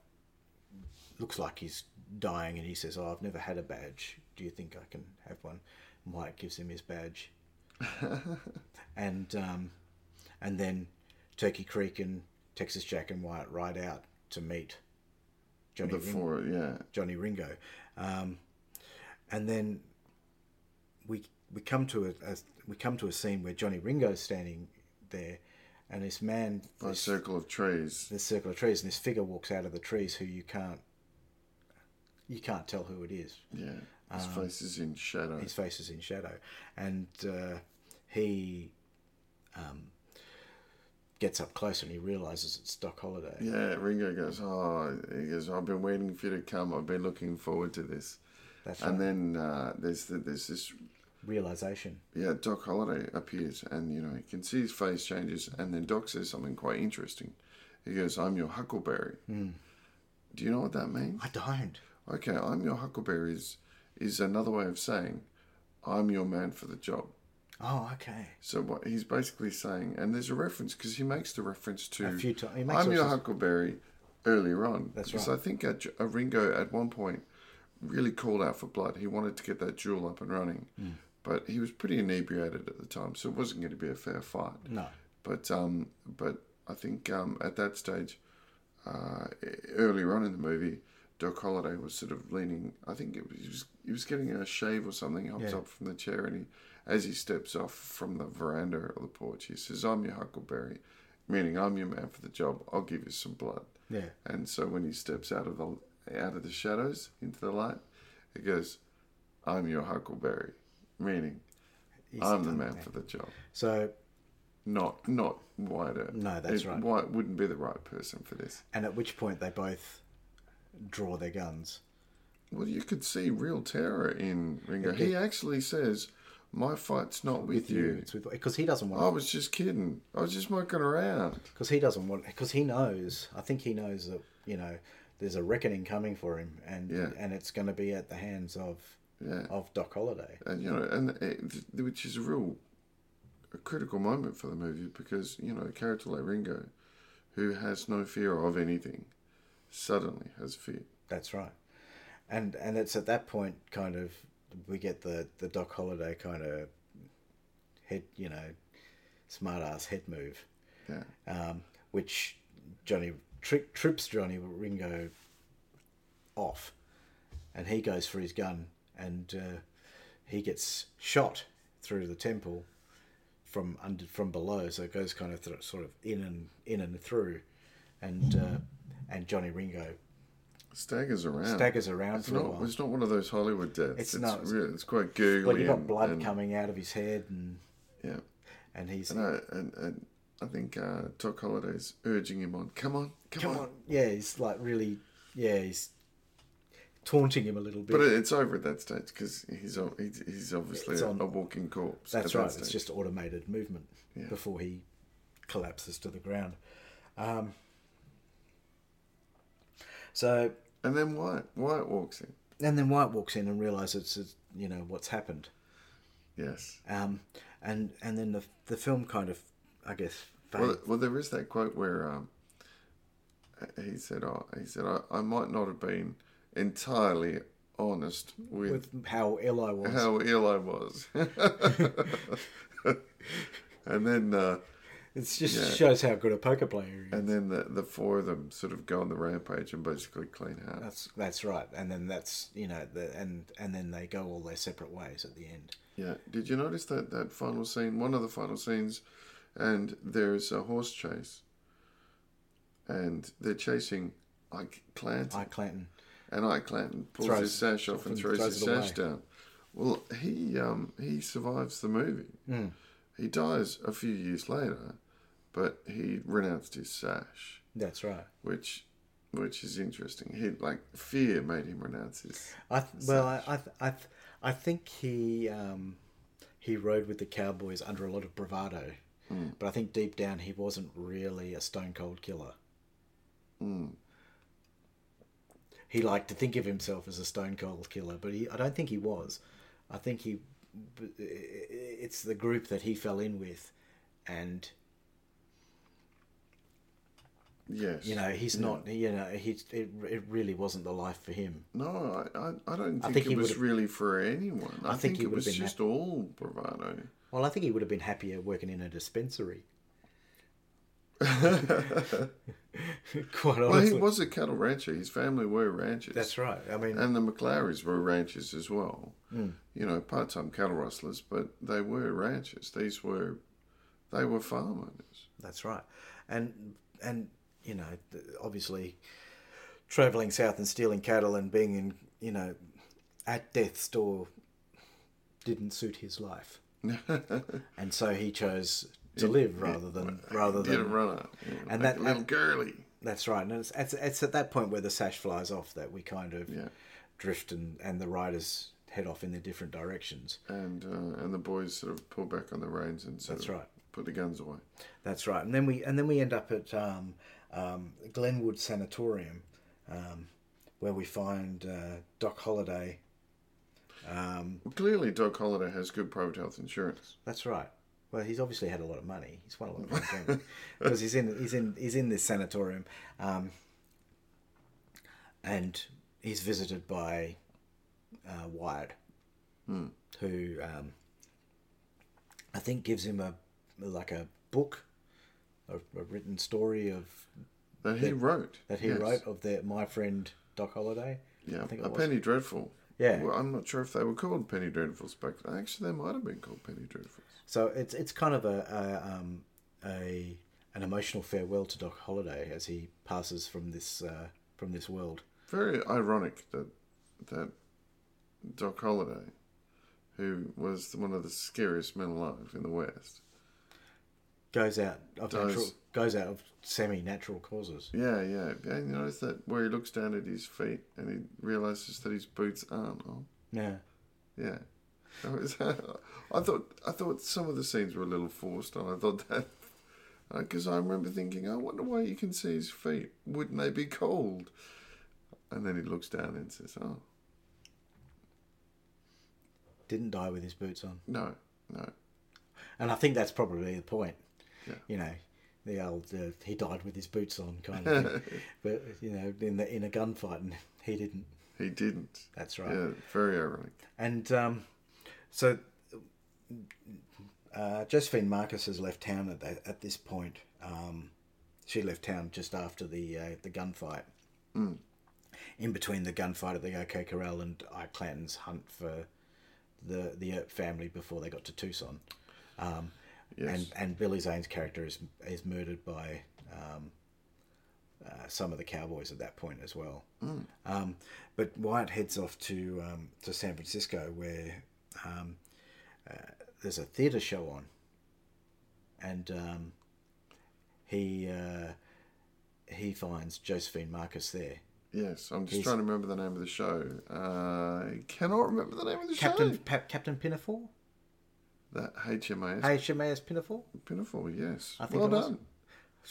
S2: looks like he's dying, and he says, "Oh, I've never had a badge. Do you think I can have one?" And Wyatt gives him his badge, [laughs] and um, and then Turkey Creek and Texas Jack and Wyatt ride out to meet Johnny Ring-
S3: before yeah,
S2: Johnny Ringo, um, and then we we come to a, a we come to a scene where Johnny Ringo's standing there, and this man
S3: a
S2: this-
S3: circle of trees.
S2: this circle of trees, and this figure walks out of the trees who you can't you can't tell who it is.
S3: Yeah, his face is in shadow.
S2: Um, His face is in shadow, and uh, he um, gets up close and he realizes it's Doc Holliday.
S3: Yeah, Ringo goes, oh, he goes, I've been waiting for you to come. I've been looking forward to this.
S2: That's right.
S3: And then uh, there's the, there's this
S2: Realization.
S3: yeah, Doc Holliday appears, and you know you can see his face changes, and then Doc says something quite interesting. He goes, "I'm your Huckleberry."
S2: Hmm.
S3: Do you know what that means?
S2: I don't.
S3: Okay, I'm your Huckleberry is is another way of saying, "I'm your man for the job."
S2: Oh, okay.
S3: So what he's basically saying, and there's a reference because he makes the reference to
S2: A few ti- he makes
S3: I'm your Huckleberry earlier on.
S2: That's
S3: because
S2: right.
S3: I think at, uh, Ringo at one point really called out for blood. He wanted to get that duel up and running,
S2: Hmm.
S3: but he was pretty inebriated at the time, so it wasn't going to be a fair fight.
S2: No.
S3: But um, but I think um, at that stage, uh, earlier on in the movie, Doc Holliday was sort of leaning. I think it was, he was he was getting a shave or something. He hops
S2: Yeah.
S3: up from the chair and he, as he steps off from the veranda or the porch, he says, "I'm your Huckleberry," meaning I'm your man for the job. I'll give you some blood.
S2: Yeah.
S3: And so when he steps out of the out of the shadows into the light, he goes, "I'm your Huckleberry," meaning I'm the man for the job.
S2: So,
S3: Not not Wyatt.
S2: No, that's right.
S3: Wyatt wouldn't be the right person for this.
S2: and at which point they both draw their guns.
S3: Well, you could see real terror in Ringo. He actually says, "My fight's not with you."
S2: It's with because he doesn't want.
S3: I was just kidding. I was just mucking around.
S2: because he doesn't want because he knows. I think he knows that you know there's a reckoning coming for him, and
S3: Yeah.
S2: and it's going to be at the hands of
S3: Yeah.
S2: of Doc Holliday.
S3: and you know, and it, which is a real a critical moment for the movie because you know, a character like Ringo, who has no fear of anything, suddenly has fear.
S2: That's right, and and it's at that point kind of we get the the Doc Holliday kind of head you know smart ass head move,
S3: Yeah,
S2: um, which Johnny tri- trips Johnny Ringo off, and he goes for his gun, and uh, he gets shot through the temple from under from below. So it goes kind of th- sort of in and in and through, and uh, and Johnny Ringo
S3: Staggers around.
S2: staggers around
S3: It's
S2: for a
S3: not,
S2: while.
S3: it's not one of those Hollywood deaths.
S2: It's
S3: It's,
S2: not.
S3: Real, it's quite googly.
S2: Well, you got blood
S3: and-
S2: coming out of his head, and
S3: Yeah.
S2: and he's
S3: And I, and, and I think uh, Doc Holliday's urging him on. Come on, come,
S2: come
S3: on.
S2: on, yeah, he's like really, yeah, he's taunting him a little bit.
S3: But it's over at that stage because he's he's, he's obviously a,
S2: on-
S3: a walking corpse.
S2: That's
S3: at that
S2: right. It's just automated movement
S3: Yeah.
S2: before he collapses to the ground. Um, so,
S3: And then Wyatt Wyatt walks in.
S2: and then Wyatt walks in and realizes, it's, you know, what's happened.
S3: Yes.
S2: Um, and and then the the film kind of, I guess, fades.
S3: Well, well, there is that quote where um, he said, "Oh, he said I, I might not have been entirely honest with,
S2: with how ill I was.
S3: how ill I was." [laughs] [laughs] and then uh,
S2: it just
S3: Yeah.
S2: shows how good a poker player he is.
S3: and then the, the four of them sort of go on the rampage and basically clean house.
S2: That's that's right. And then that's you know the and and then they go all their separate ways at the end.
S3: Yeah. Did you notice that that final scene? One of the final scenes, and there's a horse chase, and they're chasing Ike Clanton,
S2: Ike Clanton.
S3: and Ike Clanton pulls
S2: Throws-
S3: his sash off and throws,
S2: throws
S3: his sash
S2: away.
S3: down. Well, he um he survives the movie.
S2: Hmm.
S3: He dies a few years later, but he renounced his sash,
S2: That's right.
S3: which which is interesting. He like fear made him renounce his.
S2: I th- well, I I th- I, th- I think he um, he rode with the Cowboys under a lot of bravado, but I think deep down he wasn't really a stone cold killer. Mm. He liked to think of himself as a stone cold killer, but he, I don't think he was. I think he, it's the group that he fell in with, and
S3: Yes.
S2: you know he's
S3: Yeah.
S2: not you know he it, it really wasn't the life for him.
S3: No, I, I, I don't think,
S2: think he
S3: it was really for anyone. I,
S2: think
S3: think, it was
S2: been
S3: just all bravado.
S2: Well, I think he would have been happier working in a dispensary. [laughs] [laughs] Quite
S3: Well,
S2: honestly.
S3: he was a cattle rancher. His family were ranchers.
S2: That's right. I mean,
S3: And the McLaurys were ranchers as well.
S2: Hmm.
S3: You know, part-time cattle rustlers, but they were ranchers. These were, they were farm owners.
S2: that's right. And and you know, obviously, traveling south and stealing cattle and being in you know, at death's door, didn't suit his life, [laughs] and so he chose to live rather than rather
S3: Did a
S2: than.
S3: runner. Know,
S2: And
S3: like
S2: that-
S3: little girly.
S2: That's right, and it's, it's it's at that point where the sash flies off that we kind of
S3: Yeah.
S2: drift and and the riders head off in their different directions.
S3: And uh, and the boys sort of pull back on the reins and sort
S2: That's
S3: of
S2: right.
S3: put the guns away.
S2: That's right, and then we and then we end up at um, um, Glenwood Sanatorium, um, where we find uh, Doc Holliday. Um,
S3: Well, clearly, Doc Holliday has good private health insurance.
S2: that's right. Well, he's obviously had a lot of money. He's won a lot of money [laughs] because he's in he's in he's in this sanatorium, um, and he's visited by uh, Wyatt, who um, I think gives him a like a book, a, a written story of
S3: That he wrote.
S2: that he
S3: yes.
S2: wrote of their my friend Doc Holliday.
S3: Yeah,
S2: I think
S3: a. Penny Dreadful.
S2: Yeah.
S3: Well, I'm not sure if they were called Penny Dreadfuls back then. Actually, they might have been called Penny Dreadfuls.
S2: So it's it's kind of a, a um a an emotional farewell to Doc Holliday as he passes from this uh, from this world.
S3: Very ironic that that Doc Holliday, who was one of the scariest men alive in the West,
S2: Goes out of
S3: Does.
S2: natural goes out of semi natural causes.
S3: yeah, yeah, and you notice that where he looks down at his feet and he realizes that his boots aren't on.
S2: Yeah.
S3: Yeah, [laughs] I thought I thought some of the scenes were a little forced on. I thought that [laughs] uh, because I remember thinking, I wonder why you can see his feet. Wouldn't they be cold? And then he looks down and says, "Oh
S2: Didn't die with his boots on.
S3: no, no."
S2: And I think that's probably the point.
S3: Yeah.
S2: You know, the old uh, he died with his boots on kind of thing. [laughs] but you know, in the in a gunfight and he didn't.
S3: He didn't.
S2: That's right.
S3: Yeah, very ironic.
S2: And um, so uh, Josephine Marcus has left town at that, at this point. Um, she left town just after the uh, the gunfight, in between the gunfight at the OK Corral and Ike Clanton's hunt for the the Earp family before they got to Tucson. Um,
S3: Yes.
S2: And and Billy Zane's character is is murdered by um, uh, some of the cowboys at that point as well. Um, but Wyatt heads off to um, to San Francisco where um, uh, there's a theatre show on, and um, he uh, he finds Josephine Marcus there.
S3: Yes, I'm just
S2: He's-
S3: trying to remember the name of the show. Uh, I cannot remember the name of the
S2: Captain
S3: show.
S2: pa- Captain Pinafore,
S3: That HMAS
S2: HMAS Pinafore.
S3: Pinafore, yes.
S2: I think
S3: well
S2: it was.
S3: done.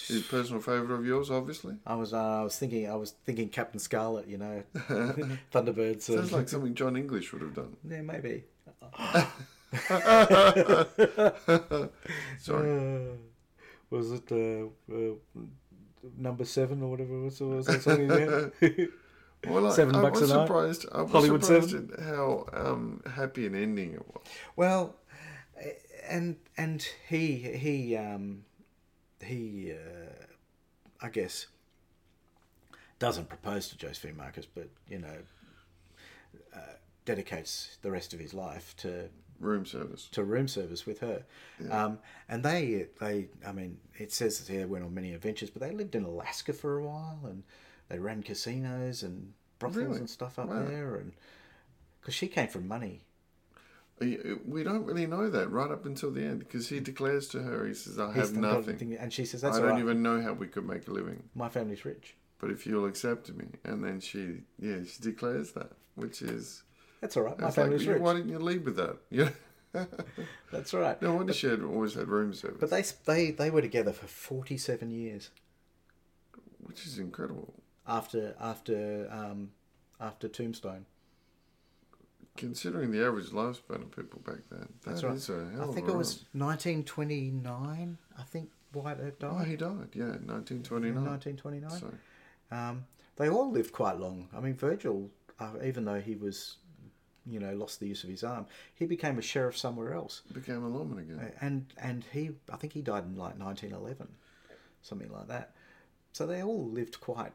S3: His personal favourite of yours, obviously.
S2: I was uh, I was thinking I was thinking Captain Scarlet, you know, [laughs] Thunderbirds.
S3: Sounds like something John English would have done.
S2: yeah, maybe. [laughs]
S3: Sorry.
S2: Uh, was it uh, uh, number seven or whatever it was? was that? [laughs]
S3: Well, I,
S2: Seven
S3: I
S2: bucks
S3: was
S2: a night?
S3: surprised. I was
S2: Hollywood
S3: surprised
S2: Seven?
S3: at how um, happy an ending it was.
S2: well, and and he he um, he uh, I guess doesn't propose to Josephine Marcus, but you know uh, dedicates the rest of his life to
S3: Room service.
S2: to room service with her. Um, and they, they, I mean, it says that they went on many adventures, but they lived in Alaska for a while and they ran casinos and brothels
S3: Really?
S2: and stuff up
S3: Wow.
S2: there. And because she came from money.
S3: We don't really know that right up until the end because he declares to her, he says, I have nothing.
S2: And she says, That's
S3: I
S2: don't right.
S3: even know how we could make a living.
S2: My family's rich.
S3: But if you'll accept me. And then she, yeah, she declares that, which is.
S2: That's all right. My
S3: it's like,
S2: family's rich.
S3: why didn't you lead with that? [laughs] Yeah.
S2: That's right.
S3: no wonder she had always had room service,
S2: But they, they, they were together for 47 years
S3: which is incredible.
S2: after, after, um, after Tombstone.
S3: Considering the average lifespan of people back then,
S2: That's right.
S3: is a hell
S2: I
S3: of
S2: think
S3: a
S2: it was 1929. I think
S3: Wyatt
S2: died.
S3: Oh, he died, yeah,
S2: in
S3: 1929.
S2: 1929.
S3: So,
S2: Um, they all lived quite long. I mean, Virgil, uh, even though he was, you know, lost the use of his arm, he became a sheriff somewhere else,
S3: became a lawman again.
S2: And and he, I think he died in like 1911, something like that. So they all lived quite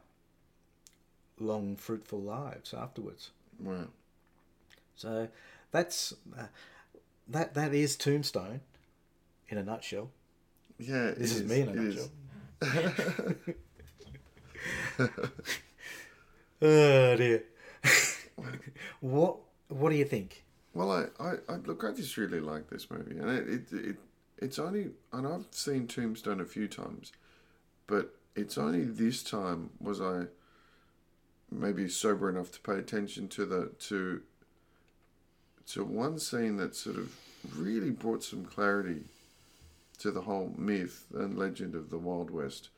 S2: long, fruitful lives afterwards.
S3: Wow.
S2: So that's uh, that that is Tombstone, in a nutshell.
S3: Yeah,
S2: This is, me in a
S3: is.
S2: nutshell. [laughs] oh dear. [laughs] what What do you think?
S3: Well, I, I, I look, I just really like this movie, and it, it, it, it's only, and I've seen Tombstone a few times, but it's only this time was I maybe sober enough to pay attention to the to to one scene that sort of really brought some clarity to the whole myth and legend of the Wild West.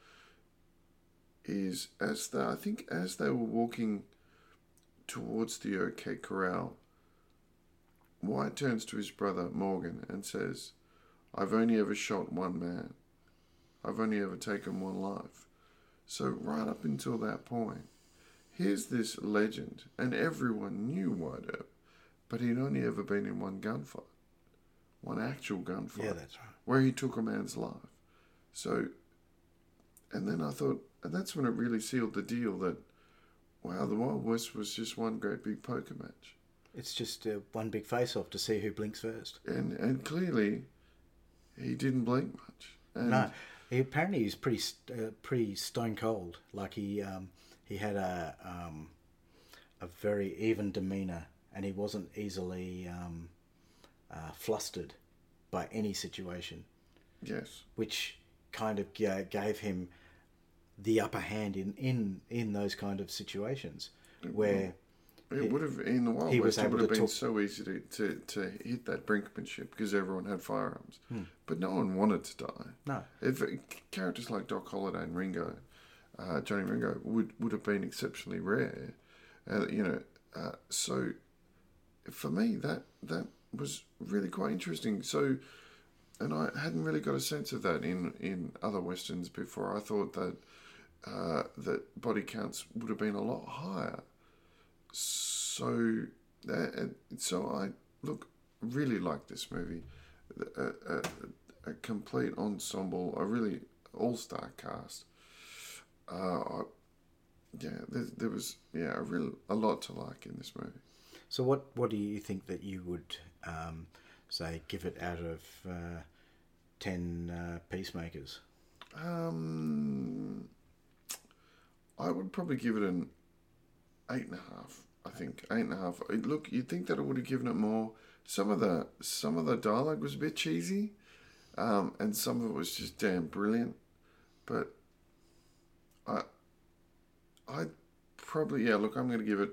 S3: Is as the I think as they were walking towards the OK Corral. Wyatt turns to his brother Morgan and says, I've only ever shot one man. I've only ever taken one life. So, right up until that point, here's this legend, and everyone knew Wyatt Earp, but he'd only ever been in one gunfight, one actual gunfight,
S2: Yeah, that's right.
S3: where he took a man's life. So, and then I thought, and that's when it really sealed the deal that, wow, the Wild West was just one great big poker match.
S2: It's just uh, one big face-off to see who blinks first.
S3: and and clearly he didn't blink much. And
S2: No, he apparently he's pretty uh, pretty stone cold. Like he um, he had a um, a very even demeanor, and he wasn't easily um, uh, flustered by any situation,
S3: yes,
S2: which kind of ga- gave him the upper hand in in in those kind of situations where.
S3: it would have in the Wild
S2: he
S3: West. It would have been
S2: talk-
S3: so easy to, to, to hit that brinkmanship because everyone had firearms,
S2: Hmm.
S3: but no one wanted to die.
S2: No,
S3: If characters like Doc Holliday and Ringo, uh, Johnny Ringo, would would have been exceptionally rare, uh, you know. Uh, so, for me, that that was really quite interesting. So, and I hadn't really got a sense of that in in other westerns before. I thought that uh, that body counts would have been a lot higher. So, that, and so I look really like this movie. A, a, a complete ensemble, a really all star cast. Uh, I, yeah, there, there was yeah a real a lot to like in this movie.
S2: So what what do you think that you would um, say give it out of uh, ten uh, peacemakers?
S3: Um, I would probably give it an eight and a half. I think eight and a half. Uh, Look, you'd think that I would have given it more. Some of the some of the dialogue was a bit cheesy, um, and some of it was just damn brilliant. But I, I probably yeah. Look, I'm going to give it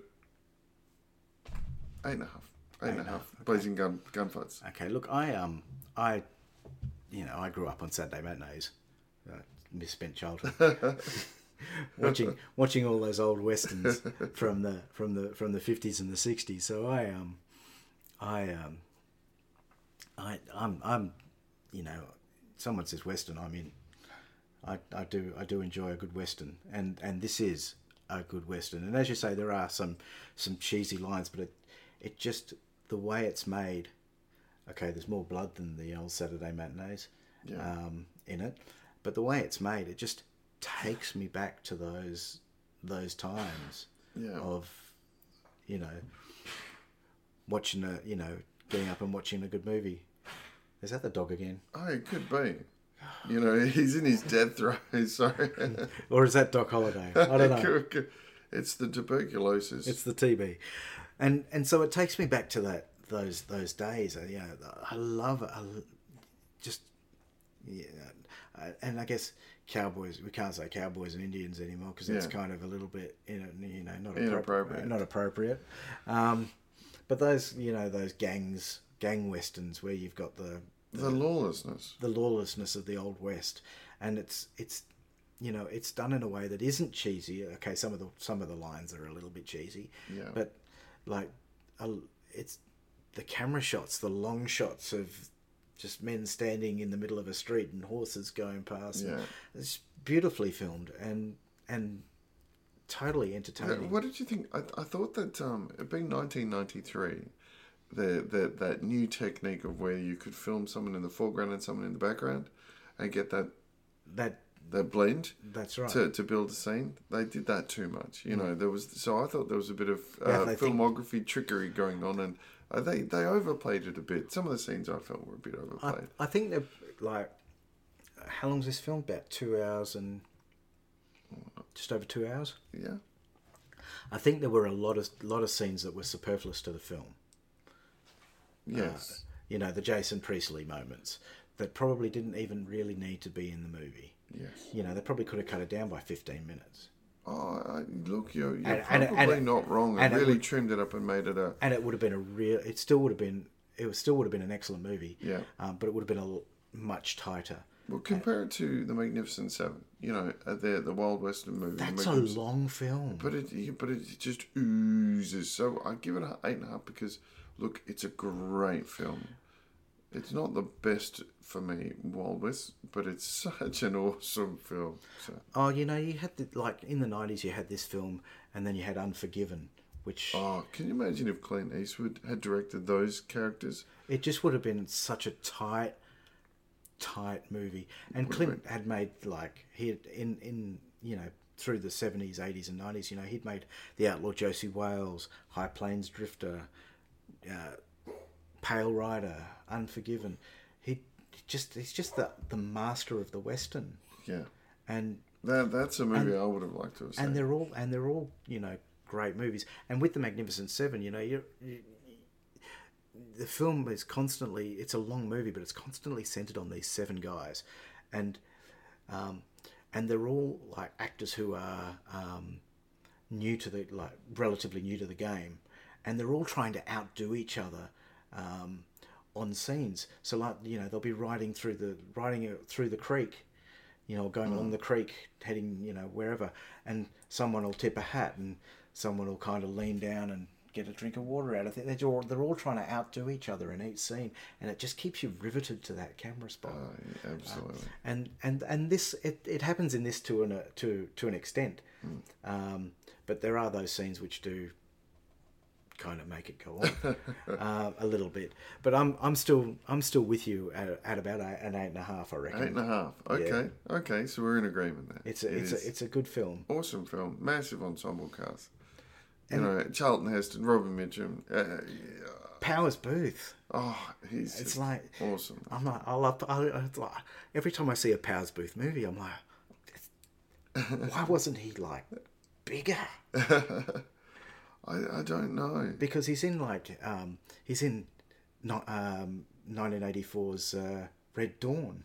S3: eight and a half. Eight and a half. Blazing gun gunfights.
S2: Okay, look, I um I you know I grew up on Saturday matinees, uh, misspent childhood. [laughs] watching watching all those old westerns from the from the from the fifties and the sixties. So I um I um I I'm I'm you know someone says western I'm in. I, I do I do enjoy a good western and and this is a good western and as you say there are some some cheesy lines but it it just the way it's made okay there's more blood than the old Saturday matinees
S3: Yeah.
S2: um, in it but the way it's made it just takes me back to those those times
S3: Yeah.
S2: of you know watching a you know getting up and watching a good movie is that the dog again
S3: Oh, it could be. You know, [laughs] he's in his death throes. [laughs] Sorry.
S2: or is that Doc Holliday? I [laughs] don't know
S3: It's the tuberculosis.
S2: It's the TB, and and so it takes me back to that those those days. uh, You know, I love it. I just yeah, uh, and I guess cowboys. We can't say cowboys and Indians anymore because that's
S3: Yeah.
S2: kind of a little bit you know you know not
S3: Inappropriate.
S2: appropriate. Not appropriate. Um, but those you know those gangs gang westerns where you've got the
S3: the lawlessness.
S2: the lawlessness of the old west and it's it's you know it's done in a way that isn't cheesy okay some of the some of the lines are a little bit cheesy
S3: Yeah.
S2: but like it's the camera shots the long shots of just men standing in the middle of a street and horses going past
S3: Yeah.
S2: it's beautifully filmed and and totally entertaining
S3: What did you think? I, I thought that um, it being 1993, the, the that new technique of where you could film someone in the foreground and someone in the background, and get that
S2: that
S3: that blend
S2: that's right
S3: to, to build a scene. They did that too much. You know, there was so I thought there was a bit of
S2: Yeah,
S3: uh,
S2: think-
S3: filmography trickery going on, and uh, they they overplayed it a bit. Some of the scenes I felt were a bit overplayed.
S2: I think they're like how long's this film about two hours and just over two hours
S3: yeah,
S2: I think there were a lot of lot of scenes that were superfluous to the film.
S3: yes,
S2: You know, the Jason Priestley moments that probably didn't even really need to be in the movie.
S3: Yes.
S2: You know, they probably could have cut it down by 15 minutes.
S3: Oh, I, look, you're, you're
S2: And- and-
S3: probably
S2: and-
S3: not wrong. I
S2: and it
S3: really
S2: would-
S3: trimmed it up and made it a
S2: And it would have been a real, it still would have been, it was, still would have been an excellent movie.
S3: Yeah.
S2: Um, but it would have been a l- much tighter.
S3: Well, compare it to the Magnificent Seven. You know, uh, the the Wild Western movie.
S2: That's a long film.
S3: But it, but it just oozes. So I give it an eight and a half because, look, it's a great film. It's not the best for me, West, but it's [laughs] such an awesome film. So,
S2: oh, you know, you had the, like in the 90s, you had this film and then you had Unforgiven, which
S3: oh, can you imagine if Clint Eastwood had directed those characters?
S2: It just would have been such a tight, tight movie. And Clint had made like he had in in you know through the seventies, eighties, and nineties. You know he'd made The Outlaw Josey Wales, High Plains Drifter, uh, Pale Rider, Unforgiven. Just he's just the the master of the western,
S3: Yeah,
S2: and
S3: that that's a movie I would have liked to have seen.
S2: and they're all and they're all you know great movies. And with the Magnificent Seven, you know you. you the film is constantly it's a long movie but it's constantly centered on these seven guys and um, and they're all like actors who are um, new to the like relatively new to the game and they're all trying to outdo each other um, on scenes so like you know they'll be riding through the riding uh, through the creek you know going along mm-hmm. the creek heading you know wherever and someone will tip a hat and someone will kind of lean down and get a drink of water out. I think they're all, they're all trying to outdo each other in each scene, and it just keeps you riveted to that camera spot.
S3: Oh, yeah, uh, absolutely.
S2: And and and this it, it happens in this to an uh, to to an extent, mm. um, but there are those scenes which do kind of make it go on [laughs] uh, a little bit. But I'm I'm still I'm still with you at, at about an eight and a half. I reckon.
S3: Eight and a half. Okay, okay. So we're in agreement there.
S2: It's a,
S3: It
S2: it's a, it's a good film.
S3: awesome film, massive ensemble cast. You know, Charlton Heston, Robin Mitchum. Uh, yeah.
S2: Powers Boothe.
S3: Oh, he's
S2: It's
S3: just
S2: like
S3: awesome.
S2: I'm like I love I, I, like, every time I see a Powers Boothe movie, I'm like, [laughs] why wasn't he like bigger? [laughs]
S3: I, I don't know.
S2: Because he's in like um, he's in not um, 1984's uh, Red Dawn.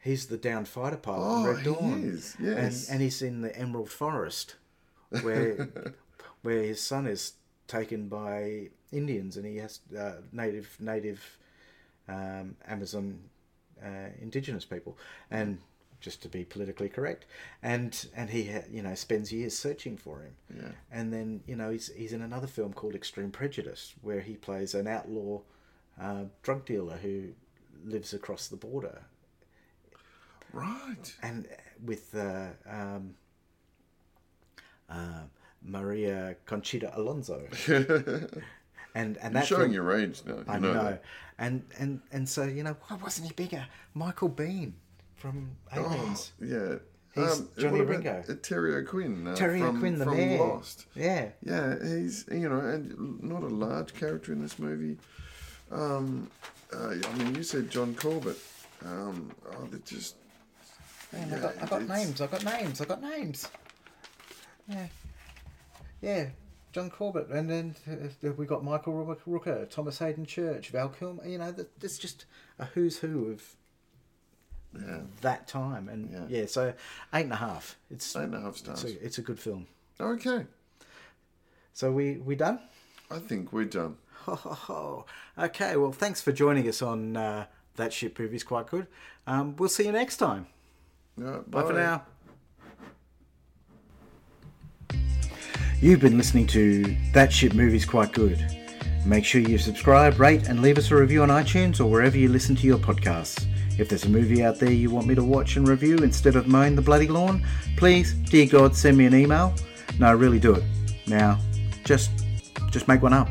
S2: He's the downed fighter pilot
S3: Oh,
S2: in Red
S3: he
S2: Dawn.
S3: is, yes.
S2: And, and he's in the Emerald Forest, where [laughs] where his son is taken by Indians, and he has uh, native native um, Amazon uh, indigenous people, and just to be politically correct, and and he ha- you know spends years searching for him,
S3: Yeah.
S2: and then you know he's he's in another film called Extreme Prejudice where he plays an outlaw uh, drug dealer who lives across the border,
S3: Right.
S2: and with uh, um, uh, Maria Conchita Alonso, [laughs] and and
S3: You're showing
S2: film-
S3: your age now. You
S2: I
S3: know.
S2: know, and and and so you know why wasn't he bigger? Michael Biehn from Aliens.
S3: Yeah.
S2: He's Johnny
S3: what about,
S2: Ringo.
S3: Terry O'Quinn. Uh,
S2: Terry
S3: from,
S2: O'Quinn, the
S3: from
S2: mayor.
S3: Lost.
S2: Yeah,
S3: Yeah, he's you know, and not a large character in this movie. Um, uh, I mean, you said John Corbett. Um, oh, they're just
S2: Man,
S3: Yeah,
S2: I got, I got names. I got names. I got names. Yeah, yeah. John Corbett, and then uh, we got Michael Rooker, Thomas Haden Church, Val Kilmer. You know, there's just a who's who of
S3: yeah,
S2: that time, and
S3: Yeah.
S2: yeah, so eight and a half. It's
S3: eight and a half
S2: it's
S3: stars.
S2: a, it's a good film.
S3: Okay,
S2: So we we done?
S3: I think we're done.
S2: Ho, ho, ho. Okay, well, thanks for joining us on uh, That Shit Movie's Quite Good. Um, we'll see you next time.
S3: Yeah,
S2: Bye for now. You've been listening to That Shit Movie's Quite Good. Make sure you subscribe, rate, and leave us a review on iTunes or wherever you listen to your podcasts. If there's a movie out there you want me to watch and review instead of mowing the bloody lawn, please, dear God, send me an email. No, really do it. Now, just just make one up.